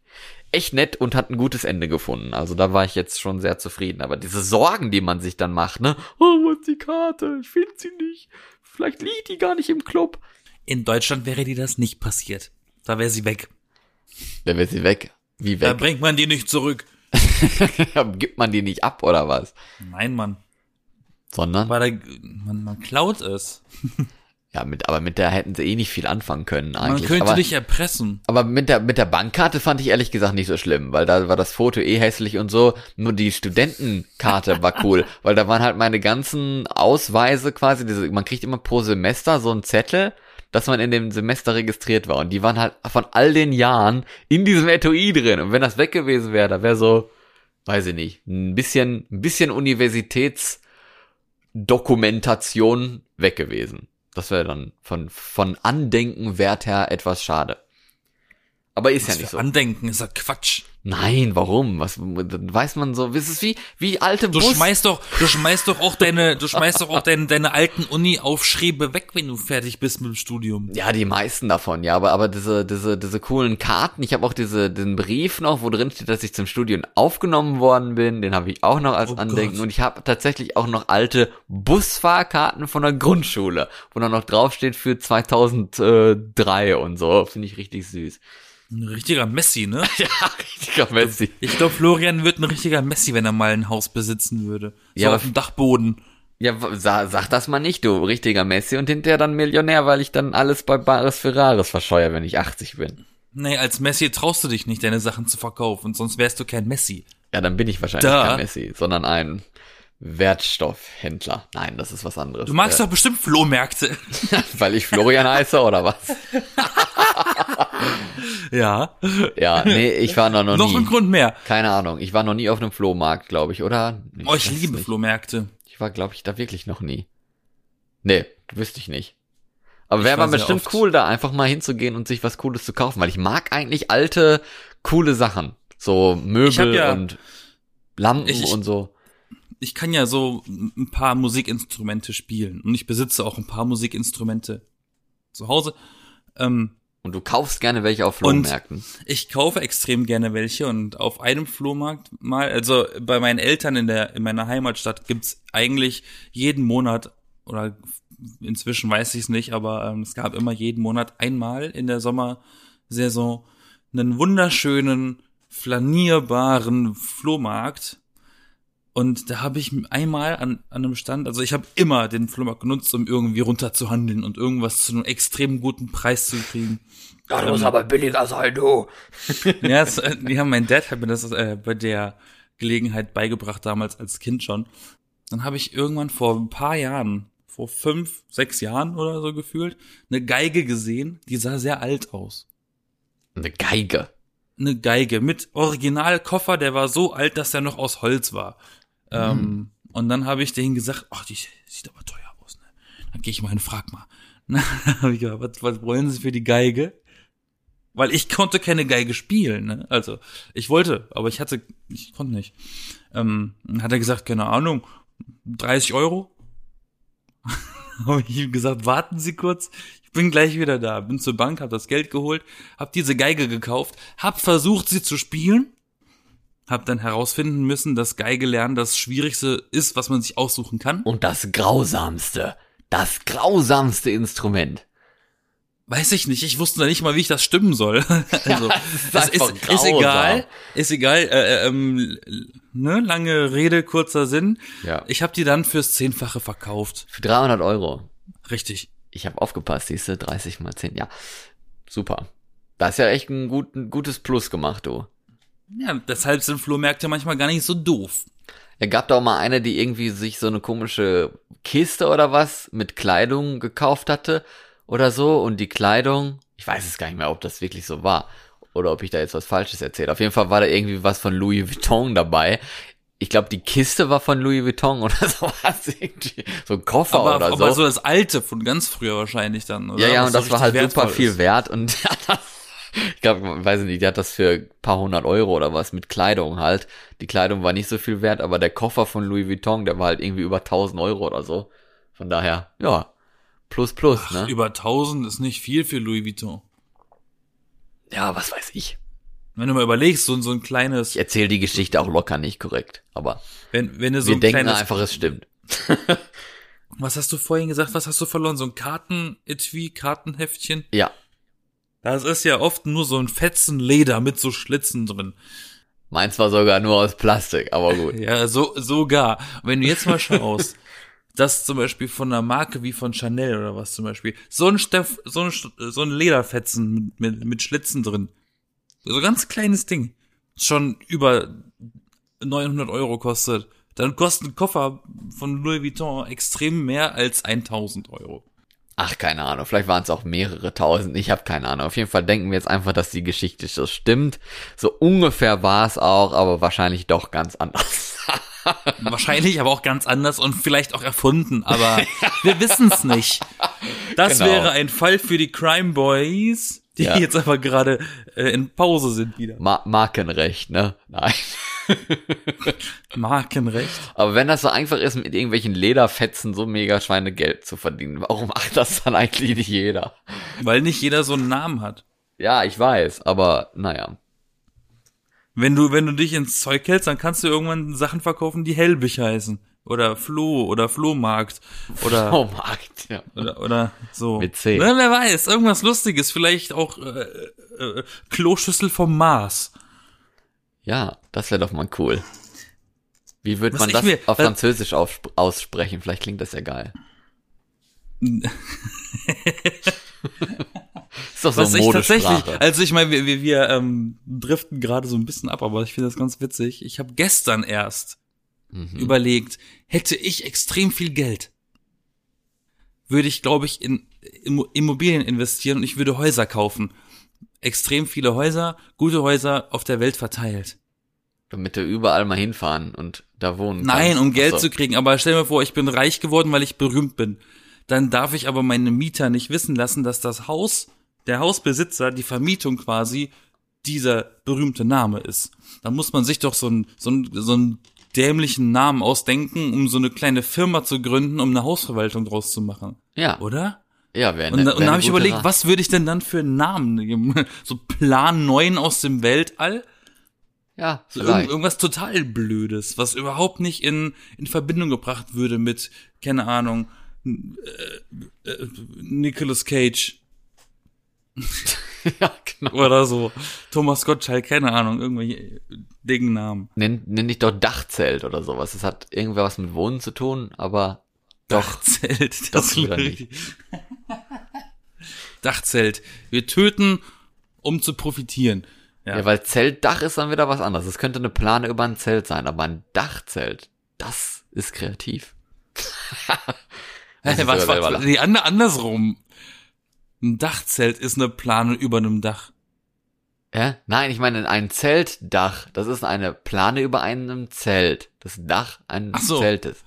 echt nett und hat ein gutes Ende gefunden. Also da war ich jetzt schon sehr zufrieden. Aber diese Sorgen, die man sich dann macht, ne? Oh, wo ist die Karte? Ich finde sie nicht. Vielleicht liegt die gar nicht im Club. In Deutschland wäre dir das nicht passiert. Da wäre sie weg. Dann wird sie weg. Wie Da weg? bringt man die nicht zurück. Gibt man die nicht ab oder was? Nein, Mann. Sondern, Weil da, man, man klaut es. Ja, mit, aber mit der hätten sie eh nicht viel anfangen können Man eigentlich. könnte aber, dich erpressen. Aber mit der, mit der Bankkarte fand ich ehrlich gesagt nicht so schlimm, weil da war das Foto eh hässlich und so. Nur die Studentenkarte war cool, weil da waren halt meine ganzen Ausweise quasi, diese, man kriegt immer pro Semester so einen Zettel, dass man in dem Semester registriert war. Und die waren halt von all den Jahren in diesem Etui drin. Und wenn das weg gewesen wäre, da wäre so, weiß ich nicht, ein bisschen, ein bisschen Universitätsdokumentation weg gewesen. Das wäre dann von, von Andenkenwert her etwas schade. Aber ist ja Was nicht für so. Andenken ist ja Quatsch. Nein, warum? Was dann weiß man so? Es ist wie wie alte Du Bus. schmeißt doch, du schmeißt doch auch deine, du schmeißt doch auch deine, deine alten Uni-Aufschriebe weg, wenn du fertig bist mit dem Studium. ja, die meisten davon, ja, aber aber diese diese diese coolen Karten. Ich habe auch diese den Brief noch, wo drin steht, dass ich zum Studium aufgenommen worden bin. Den habe ich auch noch als Oh Andenken Gott. und ich habe tatsächlich auch noch alte Busfahrkarten von der Grundschule, wo dann noch draufsteht für 2003 und so. Finde ich richtig süß. Ein richtiger Messi, ne? Ja, richtiger Messi. Ich glaube, Florian wird ein richtiger Messi, wenn er mal ein Haus besitzen würde. So Ja, auf dem Dachboden. Ja, w- sa sag das mal nicht, du richtiger Messi und hinterher dann Millionär, weil ich dann alles bei Bares Ferraris verscheuere, wenn ich 80 bin. Nee, als Messi traust du dich nicht, deine Sachen zu verkaufen, sonst wärst du kein Messi. Ja, dann bin ich wahrscheinlich Da. kein Messi, sondern ein Wertstoffhändler. Nein, das ist was anderes. Du magst äh, doch bestimmt Flohmärkte. weil ich Florian heiße oder was? ja. Ja, nee, ich war noch, noch, Noch ein nie. Grund mehr. Keine Ahnung, ich war noch nie auf einem Flohmarkt, glaube ich, oder? Nee, Oh, ich liebe nicht. Flohmärkte. Ich war, glaube ich, da wirklich noch nie. Nee, wüsste ich nicht. Aber Ich wäre mal bestimmt oft. cool, da einfach mal hinzugehen und sich was Cooles zu kaufen, weil ich mag eigentlich alte, coole Sachen. So Ich Möbel ja- und Lampen Ich- ich- und so. Ich kann ja so ein paar Musikinstrumente spielen und ich besitze auch ein paar Musikinstrumente zu Hause. Ähm, Und du kaufst gerne welche auf Flohmärkten. Ich kaufe extrem gerne welche und auf einem Flohmarkt mal, also bei meinen Eltern in der in meiner Heimatstadt gibt's eigentlich jeden Monat oder inzwischen weiß ich es nicht, aber ähm, es gab immer jeden Monat einmal in der Sommersaison einen wunderschönen flanierbaren Flohmarkt und da habe ich einmal an, an einem Stand, also ich habe immer den Flohmarkt genutzt, um irgendwie runterzuhandeln und irgendwas zu einem extrem guten Preis zu kriegen. Das muss aber billiger sein, du. Ja, es, äh, die haben mein Dad hat mir das äh, bei der Gelegenheit beigebracht damals als Kind schon. dann habe ich irgendwann vor ein paar Jahren, vor fünf, sechs Jahren oder so gefühlt, eine Geige gesehen, die sah sehr alt aus. Eine Geige. Eine Geige mit Originalkoffer, der war so alt, dass er noch aus Holz war. Ähm, und dann habe ich denen gesagt, ach, die sieht aber teuer aus. Ne? Dann gehe ich mal hin, frag mal. Na, habe ich gesagt, was, was wollen Sie für die Geige? Weil ich konnte keine Geige spielen. Ne? Also ich wollte, aber ich hatte, ich konnte nicht. Ähm, dann hat er gesagt, keine Ahnung, 30 Euro. habe ich ihm gesagt, warten Sie kurz, ich bin gleich wieder da. Bin zur Bank, habe das Geld geholt, habe diese Geige gekauft, habe versucht, sie zu spielen, habe dann herausfinden müssen, dass Geige lernen das Schwierigste ist, was man sich aussuchen kann. Und das grausamste. Das grausamste Instrument. Weiß ich nicht, ich wusste da nicht mal, wie ich das stimmen soll. also, das es ist ist, ist egal, ist egal, äh, ähm, ne, lange Rede, kurzer Sinn. Ja. Ich habe die dann fürs Zehnfache verkauft. Für 300 Euro. Richtig. Ich habe aufgepasst, siehst du, 30 mal 10, ja. Super. Da ist ja echt ein, gut, ein gutes Plus gemacht, du. Ja, deshalb sind Flohmärkte manchmal gar nicht so doof. Er gab da auch mal eine, die irgendwie sich so eine komische Kiste oder was mit Kleidung gekauft hatte oder so und die Kleidung, ich weiß es gar nicht mehr, ob das wirklich so war oder ob ich da jetzt was Falsches erzähle. Auf jeden Fall war da irgendwie was von Louis Vuitton dabei. Ich glaube, die Kiste war von Louis Vuitton oder sowas irgendwie. So ein Koffer Aber, oder aber so. so das alte von ganz früher wahrscheinlich dann, oder? Ja, ja, Was und das war halt super viel ist. wert und ja, das, ich glaube, weiß ich nicht, die hat das für ein paar hundert Euro oder was mit Kleidung halt. Die Kleidung war nicht so viel wert, aber der Koffer von Louis Vuitton, der war halt irgendwie über 1000 Euro oder so. Von daher, ja, plus plus, Ach, ne? Über 1000 ist nicht viel für Louis Vuitton. Ja, was weiß ich. Wenn du mal überlegst, so, so ein kleines, Ich erzähle die Geschichte auch locker nicht korrekt, aber wenn, wenn du so wir ein denken kleines, einfach, es stimmt. was hast du vorhin gesagt, was hast du verloren? So ein Karten-Etui, Kartenheftchen? Ja, Das ist ja oft nur so ein Fetzen Leder mit so Schlitzen drin. meins war sogar nur aus Plastik, aber gut. Ja, so, sogar. Wenn du jetzt mal schaust, dass zum Beispiel von einer Marke wie von Chanel oder was zum Beispiel, so ein Steff, so ein, so ein Lederfetzen mit, mit, mit Schlitzen drin. So ein ganz kleines Ding. Schon über 900 Euro kostet. Dann kostet ein Koffer von Louis Vuitton extrem mehr als 1000 Euro. Ach, keine Ahnung, vielleicht waren es auch mehrere tausend, ich habe keine Ahnung. Auf jeden Fall denken wir jetzt einfach, dass die Geschichte so stimmt. So ungefähr war es auch, aber wahrscheinlich doch ganz anders. Wahrscheinlich aber auch ganz anders und vielleicht auch erfunden, aber wir wissen es nicht. Das Genau. wäre ein Fall für die Crime Boys, die Ja. jetzt aber gerade äh, in Pause sind wieder. Ma Markenrecht, ne? Nein. Markenrecht. Aber wenn das so einfach ist, mit irgendwelchen Lederfetzen so mega Schweine Geld zu verdienen, warum macht das dann eigentlich nicht jeder? Weil nicht jeder so einen Namen hat. Ja, ich weiß, aber naja. Wenn du, wenn du dich ins Zeug hältst, dann kannst du irgendwann Sachen verkaufen, die Helbig heißen. Oder Floh oder Flohmarkt. Oder, Oh, Markt, ja. oder, oder so. Mit C. Ne, wer weiß, irgendwas Lustiges. Vielleicht auch äh, äh, Kloschüssel vom Mars. Ja, das wäre doch mal cool. Wie würde man das mir- auf Französisch auf, aussprechen? Vielleicht klingt das ja geil. ist doch so Was ich tatsächlich, also ich meine, wir, wir, wir ähm, driften gerade so ein bisschen ab, aber ich finde das ganz witzig. Ich habe gestern erst Mhm. überlegt, hätte ich extrem viel Geld, würde ich, glaube ich, in Immo- Immobilien investieren und ich würde Häuser kaufen. Extrem viele Häuser, gute Häuser auf der Welt verteilt. Damit wir überall mal hinfahren und da wohnen. Nein, kannst. um Geld so. zu kriegen. Aber stell mir vor, ich bin reich geworden, weil ich berühmt bin. Dann darf ich aber meine Mieter nicht wissen lassen, dass das Haus, der Hausbesitzer, die Vermietung quasi, dieser berühmte Name ist. Da muss man sich doch so einen, so einen, so einen dämlichen Namen ausdenken, um so eine kleine Firma zu gründen, um eine Hausverwaltung draus zu machen. Ja, Oder? ja, wäre Und, da- und da habe ich überlegt, was würde ich denn dann für einen Namen nehmen? So Plan 9 aus dem Weltall? Ja, So irgend, irgendwas total Blödes, was überhaupt nicht in, in Verbindung gebracht würde mit, keine Ahnung, äh, äh, Nicolas Cage ja, genau. oder so. Thomas Gottschalk, keine Ahnung, irgendwelche dicken Namen. Nenn, nenn dich doch Dachzelt oder sowas. Das hat irgendwas mit Wohnen zu tun, aber doch. Dachzelt, doch das wieder ist nicht. Dachzelt. Wir töten, um zu profitieren. Ja. Ja, weil Zeltdach ist dann wieder was anderes. Es könnte eine Plane über ein Zelt sein, aber ein Dachzelt. Das ist kreativ. Ich was, was, lachen. nee, ander- andersrum. Ein Dachzelt ist eine Plane über einem Dach. Ja? Nein, ich meine ein Zeltdach. Das ist eine Plane über einem Zelt. Das Dach eines so. Zeltes.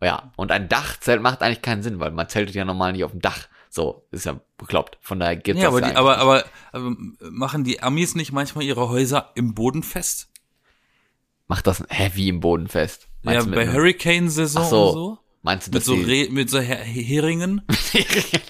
Ja, und ein Dachzelt macht eigentlich keinen Sinn, weil man zeltet ja normal nicht auf dem Dach. So, ist ja bekloppt. Von daher gibt's Ja, das aber, ja die, aber, aber, aber machen die Amis nicht manchmal ihre Häuser im Boden fest? Macht das hä, wie im Boden fest? Ja, Meinst mit bei Hurricane-Saison so. so. Meinst du, Mit dass so, Re mit so Her Heringen.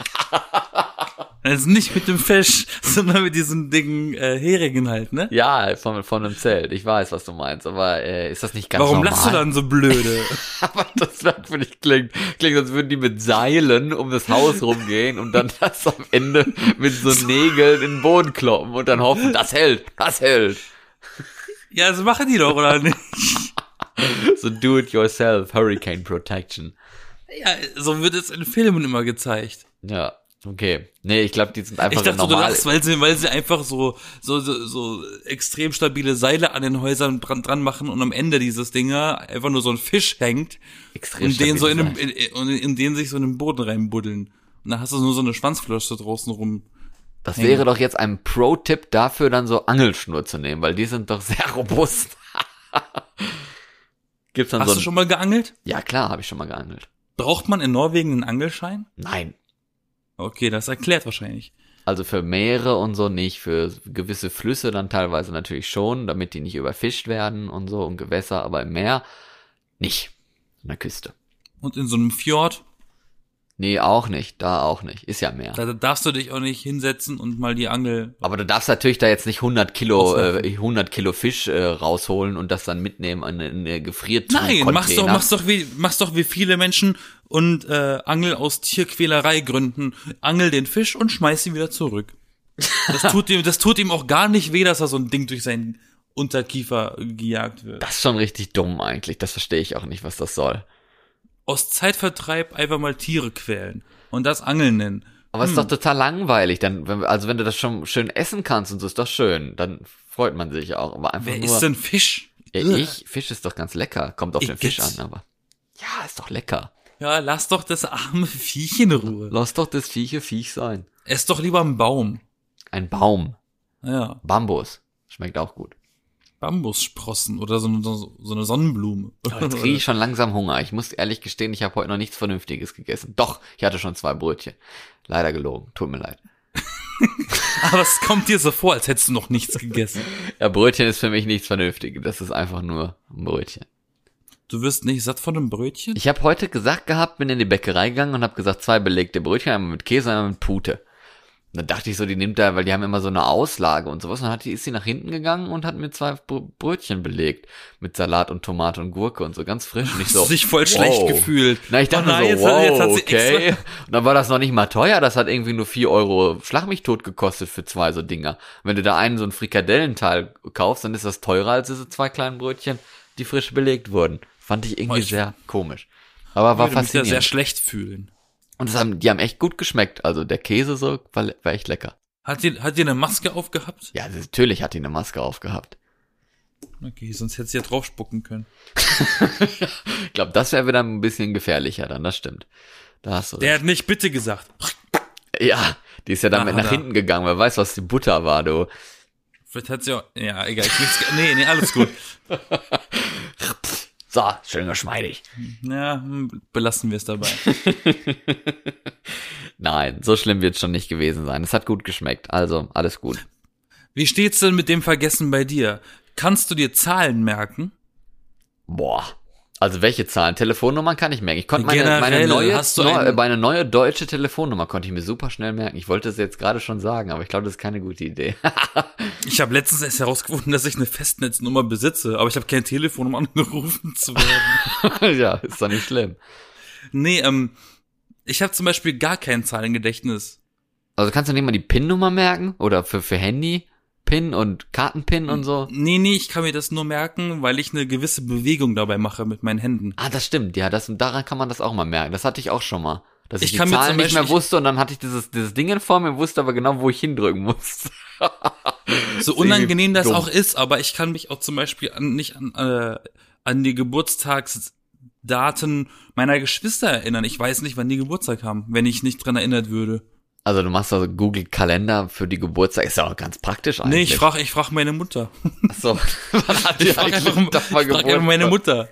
Also nicht mit dem Fisch, sondern mit diesen dicken äh, Heringen halt, ne? Ja, von, von einem Zelt. Ich weiß, was du meinst, aber äh, ist das nicht ganz Warum normal? lachst du dann so blöde? Aber das merkwürdig klingt. Klingt, als würden die mit Seilen um das Haus rumgehen und dann das am Ende mit so Nägeln in den Boden kloppen und dann hoffen, das hält, das hält. ja, das machen die doch, oder nicht? So do-it-yourself, Hurricane Protection. Ja, so wird es in Filmen immer gezeigt. Ja, okay. Nee, ich glaube, die sind einfach Ich dachte, du normal. lachst, weil sie, weil sie einfach so, so, so, so extrem stabile Seile an den Häusern dran, dran machen und am Ende dieses Dinger einfach nur so ein Fisch hängt Extrem und den so in, dem, in, in, und in den sich so in den Boden reinbuddeln. Und dann hast du nur so eine Schwanzflosse draußen rum. Das wäre doch jetzt ein Pro-Tipp dafür, dann so Angelschnur zu nehmen, weil die sind doch sehr robust. Gibt's dann Hast so du schon mal geangelt? Ja, klar, habe ich schon mal geangelt. Braucht man in Norwegen einen Angelschein? Nein. Okay, das erklärt wahrscheinlich. Also für Meere und so nicht, für gewisse Flüsse dann teilweise natürlich schon, damit die nicht überfischt werden und so und Gewässer, aber im Meer nicht. An der Küste. Und in so einem Fjord, Nee, auch nicht, da auch nicht. Ist ja Meer. da darfst du dich auch nicht hinsetzen und mal die Angel. Aber du darfst natürlich da jetzt nicht 100 Kilo, äh, 100 Kilo Fisch äh, rausholen und das dann mitnehmen an eine, Gefriertruhe. Nein, mach's doch, mach's doch wie, mach's doch wie viele Menschen und äh, Angel aus Tierquälerei gründen. Angel den Fisch und schmeiß ihn wieder zurück. Das tut ihm, das tut ihm auch gar nicht weh, dass da so ein Ding durch seinen Unterkiefer gejagt wird. Das ist schon richtig dumm eigentlich. Das verstehe ich auch nicht, was das soll. Aus Zeitvertreib einfach mal Tiere quälen und das Angeln nennen. Aber es ist doch total langweilig. Dann, wenn, also wenn du das schon schön essen kannst und so, ist doch schön. Dann freut man sich auch. Aber einfach Wer nur. isst denn Fisch? Ja, ich, Fisch ist doch ganz lecker. Kommt auf den Fisch Igitt. an, aber. Ja, ist doch lecker. Ja, lass doch das arme Viech in Ruhe. Lass doch das Vieche Viech sein. Ess doch lieber einen Baum. Ein Baum. Ja, Bambus. Schmeckt auch gut. Bambussprossen oder so, eine- so, eine Sonnenblume. Jetzt kriege ich schon langsam Hunger. Ich muss ehrlich gestehen, ich habe heute noch nichts Vernünftiges gegessen. Doch, ich hatte schon zwei Brötchen. Leider gelogen. Tut mir leid. Aber es kommt dir so vor, als hättest du noch nichts gegessen. Ja, Brötchen ist für mich nichts Vernünftiges. Das ist einfach nur ein Brötchen. Du wirst nicht satt von einem Brötchen? Ich habe heute gesagt gehabt, bin in die Bäckerei gegangen und habe gesagt, zwei belegte Brötchen, einmal mit Käse, einmal mit Pute. Und dann dachte ich so, die nimmt da, weil die haben immer so eine Auslage und sowas. Und dann hat die, ist sie nach hinten gegangen und hat mir zwei Br Brötchen belegt. Mit Salat und Tomate und Gurke und so ganz frisch. Und ich so, dich voll schlecht gefühlt. Na, ich dachte Oh nein, so, jetzt wow, hat- jetzt hat sie okay. extra- Und dann war das noch nicht mal teuer. Das hat irgendwie nur vier Euro Schlag mich tot gekostet für zwei so Dinger. Wenn du da einen so einen Frikadellenteil kaufst, dann ist das teurer als diese zwei kleinen Brötchen, die frisch belegt wurden. Fand ich irgendwie ich- sehr komisch. Aber war Ich würde mich sehr faszinierend. schlecht fühlen. Und das haben, die haben echt gut geschmeckt. Also der Käse so war, war echt lecker. Hat die, hat die eine Maske aufgehabt? Ja, natürlich hat die eine Maske aufgehabt. Okay, sonst hätte sie ja draufspucken können. Ich glaube, das wäre wieder ein bisschen gefährlicher dann, das stimmt. Da hast du Der hat nicht bitte gesagt. Ja, die ist ja damit Ah, nach da. hinten gegangen. Wer weiß, was die Butter war, du. Vielleicht hat sie auch, ja, egal, ich ge- nee, nee, alles gut. So, schön geschmeidig. Ja, hm, belassen wir es dabei. Nein, so schlimm wird es schon nicht gewesen sein. Es hat gut geschmeckt, also alles gut. Wie steht's denn mit dem Vergessen bei dir? Kannst du dir Zahlen merken? Boah. Also welche Zahlen? Telefonnummern kann ich merken. Ich konnte meine, meine neue, neu, meine neue deutsche Telefonnummer konnte ich mir super schnell merken. Ich wollte es jetzt gerade schon sagen, aber ich glaube, das ist keine gute Idee. Ich habe letztens erst herausgefunden, dass ich eine Festnetznummer besitze, aber ich habe kein Telefon, um angerufen zu werden. ja, ist doch nicht schlimm. nee, ähm, ich habe zum Beispiel gar kein Zahlengedächtnis. Also kannst du nicht mal die PIN-Nummer merken? Oder für, für Handy? PIN und Kartenpin und so? Nee, nee, ich kann mir das nur merken, weil ich eine gewisse Bewegung dabei mache mit meinen Händen. Ah, das stimmt. Ja, das, daran kann man das auch mal merken. Das hatte ich auch schon mal. Dass ich, Ich die Zahlen zum nicht mehr Beispiel- wusste und dann hatte ich dieses, dieses Ding in vor mir, wusste aber genau, wo ich hindrücken muss. So unangenehm das dumm. auch ist, aber ich kann mich auch zum Beispiel an, nicht an, äh, an die Geburtstagstage Daten meiner Geschwister erinnern. Ich weiß nicht, wann die Geburtstag haben, wenn ich nicht dran erinnert würde. Also du machst also Google Kalender für die Geburtstag. Ist ja auch ganz praktisch eigentlich. Nee, ich frage ich frag meine Mutter. Achso, wann hat die Ich frage eigentlich einfach, ich frag meine Mutter.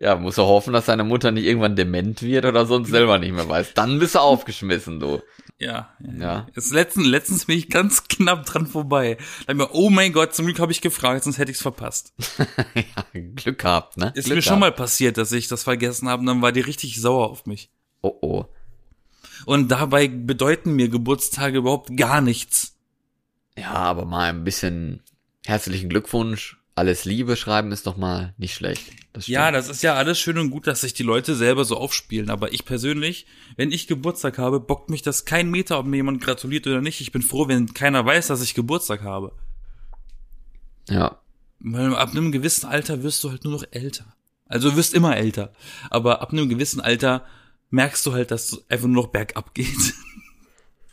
Ja, musst du hoffen, dass deine Mutter nicht irgendwann dement wird oder sonst selber nicht mehr weiß. Dann bist du aufgeschmissen, du. Ja, ja. Jetzt letztens, letztens bin ich ganz knapp dran vorbei. Da ich mir, oh mein Gott, zum Glück habe ich gefragt, sonst hätte ich's verpasst. ja, Glück gehabt, ne? Ist Glück mir schon gehabt. mal passiert, dass ich das vergessen habe und dann war die richtig sauer auf mich. Oh oh. Und dabei bedeuten mir Geburtstage überhaupt gar nichts. Ja, aber mal ein bisschen herzlichen Glückwunsch. Alles Liebe schreiben ist doch mal nicht schlecht. Das. Ja, das ist ja alles schön und gut, dass sich die Leute selber so aufspielen. Aber ich persönlich, wenn ich Geburtstag habe, bockt mich das kein Meter, ob mir jemand gratuliert oder nicht. Ich bin froh, wenn keiner weiß, dass ich Geburtstag habe. ja. Weil ab einem gewissen Alter wirst du halt nur noch älter. Also du wirst immer älter. Aber ab einem gewissen Alter merkst du halt, dass es einfach nur noch bergab geht.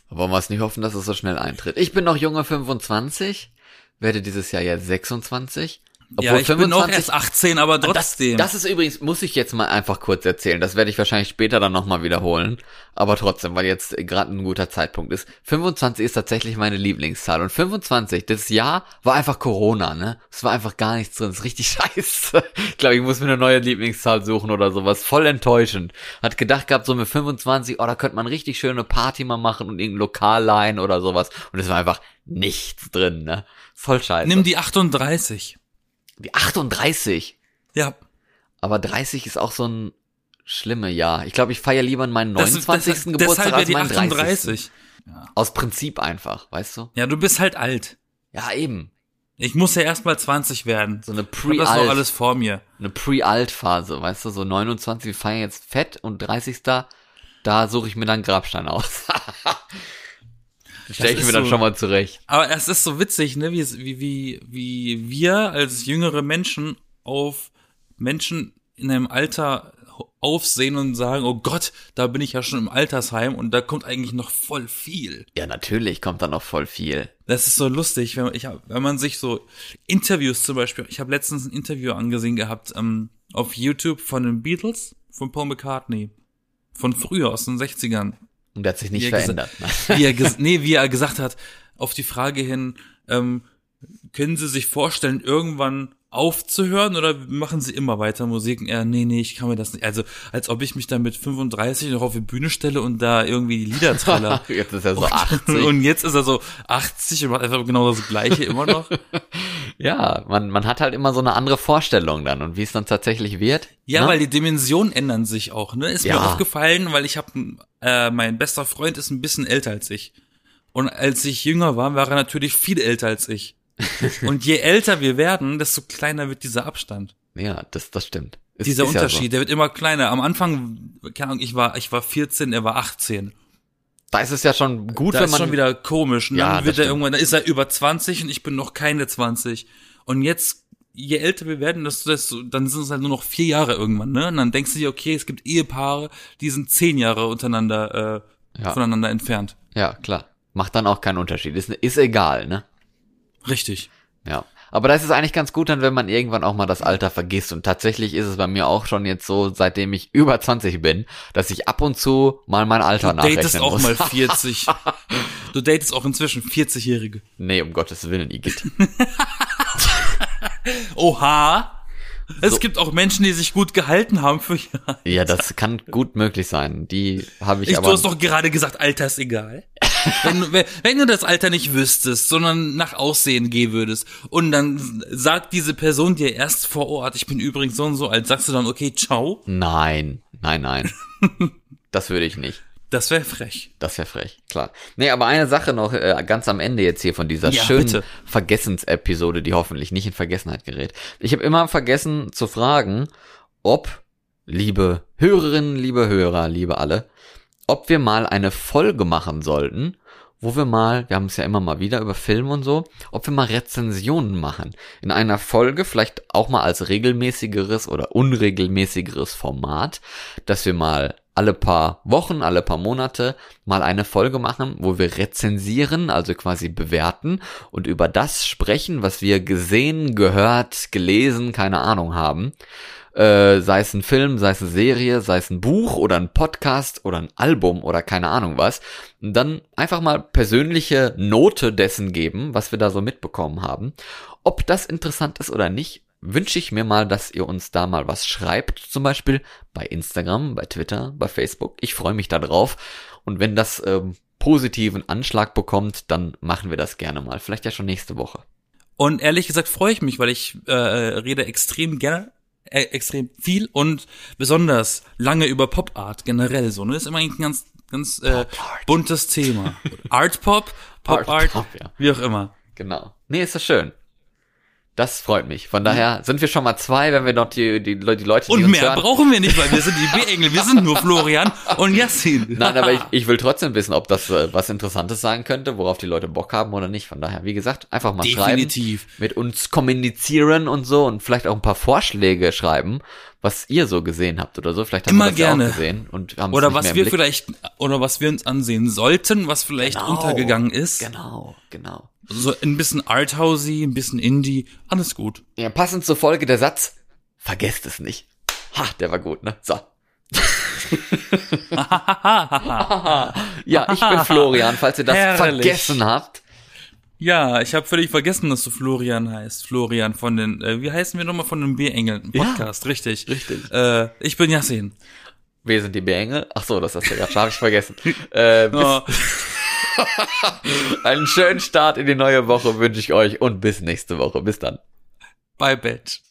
Wollen wir es nicht hoffen, dass es so schnell eintritt. Ich bin noch junge 25, werde dieses Jahr jetzt 26. ja, ich bin auch erst 18, aber Das, trotzdem. das ist übrigens, muss ich jetzt mal einfach kurz erzählen. Das werde ich wahrscheinlich später dann nochmal wiederholen. Aber trotzdem, weil jetzt gerade ein guter Zeitpunkt ist. 25 ist tatsächlich meine Lieblingszahl. Und 25, das Jahr war einfach Corona, ne? Es war einfach gar nichts drin. Das ist richtig scheiße. Ich glaube, ich muss mir eine neue Lieblingszahl suchen oder sowas. Voll enttäuschend. Hat gedacht gehabt, so mit 25, oh, da könnte man richtig schöne Party mal machen und irgendein Lokal leihen oder sowas. Und es war einfach nichts drin, ne? Voll scheiße. Nimm die 38. die 38. Ja. Aber 30 ist auch so ein schlimme Jahr. Ich glaube, ich feiere lieber meinen Das- 29. das- Geburtstag deshalb ja als meinen 30. 38. Aus Prinzip einfach, weißt du? Ja, du bist halt alt. Ja, eben. Ich muss ja erst mal 20 werden. So eine Ich hab das noch alles vor mir. eine Pre-Alt-Phase, weißt du? So 29, wir feiern jetzt fett und 30. Da suche ich mir dann Grabstein aus. Stell ich mir dann so- schon mal zurecht. Aber es ist so witzig, ne, wie, wie, wie, wie wir als jüngere Menschen auf Menschen in einem Alter aufsehen und sagen, oh Gott, da bin ich ja schon im Altersheim und da kommt eigentlich noch voll viel. Ja, natürlich kommt da noch voll viel. Das ist so lustig, wenn man, ich, wenn man sich so Interviews zum Beispiel, ich habe letztens ein Interview angesehen gehabt ähm, auf YouTube von den Beatles, von Paul McCartney, von früher aus den 60ern. Und der hat sich nicht Wie er verändert. ne? wie er, nee, wie er gesagt hat, auf die Frage hin, ähm, können Sie sich vorstellen, irgendwann aufzuhören oder machen Sie immer weiter Musik? Und er, nee, nee, ich kann mir das nicht. Also, als ob ich mich dann mit 35 noch auf die Bühne stelle und da irgendwie die Lieder träller. Jetzt ist er so 80. Und jetzt ist er so 80 und macht einfach genau das Gleiche immer noch. Ja, man, man hat halt immer so eine andere Vorstellung dann. Und wie es dann tatsächlich wird. Ja, ne? weil die Dimensionen ändern sich auch, ne? Ist mir Ja. aufgefallen, weil ich habe äh, mein bester Freund ist ein bisschen älter als ich. Und als ich jünger war, war er natürlich viel älter als ich. Und je älter wir werden, desto kleiner wird dieser Abstand. Ja, das, das stimmt. Ist, Dieser ist ja Unterschied, der wird immer kleiner. Am Anfang, keine Ahnung, ich war, ich war 14, er war 18. Da ist es ja schon gut, Da wenn ist man. schon wieder komisch. Und Ja, dann das wird er irgendwann, dann ist er über 20 und ich bin noch keine 20. Und jetzt, je älter wir werden, desto, desto, dann sind es halt nur noch vier Jahre irgendwann, ne? Und dann denkst du dir, okay, es gibt Ehepaare, die sind zehn Jahre untereinander, äh, Ja. voneinander entfernt. ja, klar. Macht dann auch keinen Unterschied. Ist, ist egal, ne? Richtig. Ja. Aber da ist eigentlich ganz gut dann, wenn man irgendwann auch mal das Alter vergisst. Und tatsächlich ist es bei mir auch schon jetzt so, seitdem ich über 20 bin, dass ich ab und zu mal mein Alter Du datest nachrechnen auch muss. mal 40. du datest auch inzwischen 40-Jährige. nee, um Gottes Willen, Igitt. Oha! Es So. gibt auch Menschen, die sich gut gehalten haben für Jahre. Ja, das kann gut möglich sein. Die habe ich, Ich, aber. du hast doch gerade gesagt, Alter ist egal. Wenn, du- wenn, du das Alter nicht wüsstest, sondern nach Aussehen gehen würdest und dann sagt diese Person dir erst vor Ort, ich bin übrigens so und so alt, sagst du dann, okay, ciao? nein, nein, nein. das würde ich nicht. Das wäre frech. Das wäre frech, klar. Nee, aber eine Sache noch äh, ganz am Ende jetzt hier von dieser Ja, schönen. Vergessensepisode, die hoffentlich nicht in Vergessenheit gerät. Ich habe immer vergessen zu fragen, ob, liebe Hörerinnen, liebe Hörer, liebe alle, ob wir mal eine Folge machen sollten, wo wir mal, wir haben es ja immer mal wieder über Filme und so, ob wir mal Rezensionen machen. In einer Folge, vielleicht auch mal als regelmäßigeres oder unregelmäßigeres Format, dass wir mal alle paar Wochen, alle paar Monate mal eine Folge machen, wo wir rezensieren, also quasi bewerten und über das sprechen, was wir gesehen, gehört, gelesen, keine Ahnung haben. Äh, sei es ein Film, sei es eine Serie, sei es ein Buch oder ein Podcast oder ein Album oder keine Ahnung was. Dann einfach mal persönliche Note dessen geben, was wir da so mitbekommen haben. Ob das interessant ist oder nicht, wünsche ich mir mal, dass ihr uns da mal was schreibt, zum Beispiel bei Instagram, bei Twitter, bei Facebook. Ich freue mich da drauf. Und wenn das ähm, positiven Anschlag bekommt, dann machen wir das gerne mal. Vielleicht ja schon nächste Woche. Und ehrlich gesagt freue ich mich, weil ich äh, rede extrem gerne, extrem viel und besonders lange über Pop Art generell so. Ne? Das ist immer ein ganz, ganz äh, buntes Thema. Art Pop, Pop Art, Art Pop, ja. wie auch immer. Genau. Nee, ist das schön. Das freut mich. Von daher sind wir schon mal zwei, wenn wir noch die, die, die Leute, die Und uns mehr hören. brauchen wir nicht, weil wir sind die B-Engel. Wir sind nur Florian und Yassin. Nein, aber ich, ich will trotzdem wissen, ob das äh, was Interessantes sein könnte, worauf die Leute Bock haben oder nicht. Von daher, wie gesagt, einfach mal Definitiv. schreiben, mit uns kommunizieren und so und vielleicht auch ein paar Vorschläge schreiben, was ihr so gesehen habt oder so. Vielleicht haben Immer wir das gerne. ja auch gesehen und haben Oder was wir vielleicht, oder was wir uns ansehen sollten, was vielleicht Genau. untergegangen ist. Genau, genau. So ein bisschen Arthousey, ein bisschen Indie, alles gut. Ja, passend zur Folge der Satz, vergesst es nicht. Ha, der war gut, ne? So. ja, ich bin Florian, falls ihr das Herrlich. vergessen habt. Ja, ich habe völlig vergessen, dass du Florian heißt. Florian von den, äh, wie heißen wir nochmal von den B-Engeln? Ja, Podcast, richtig. richtig. Äh, ich bin Yassin. Wir sind die Bengel. Ach so, das hast du gerade schon, hab ich vergessen. Äh, bis, Oh, einen schönen Start in die neue Woche wünsche ich euch und bis nächste Woche. Bis dann. bye, Bitch.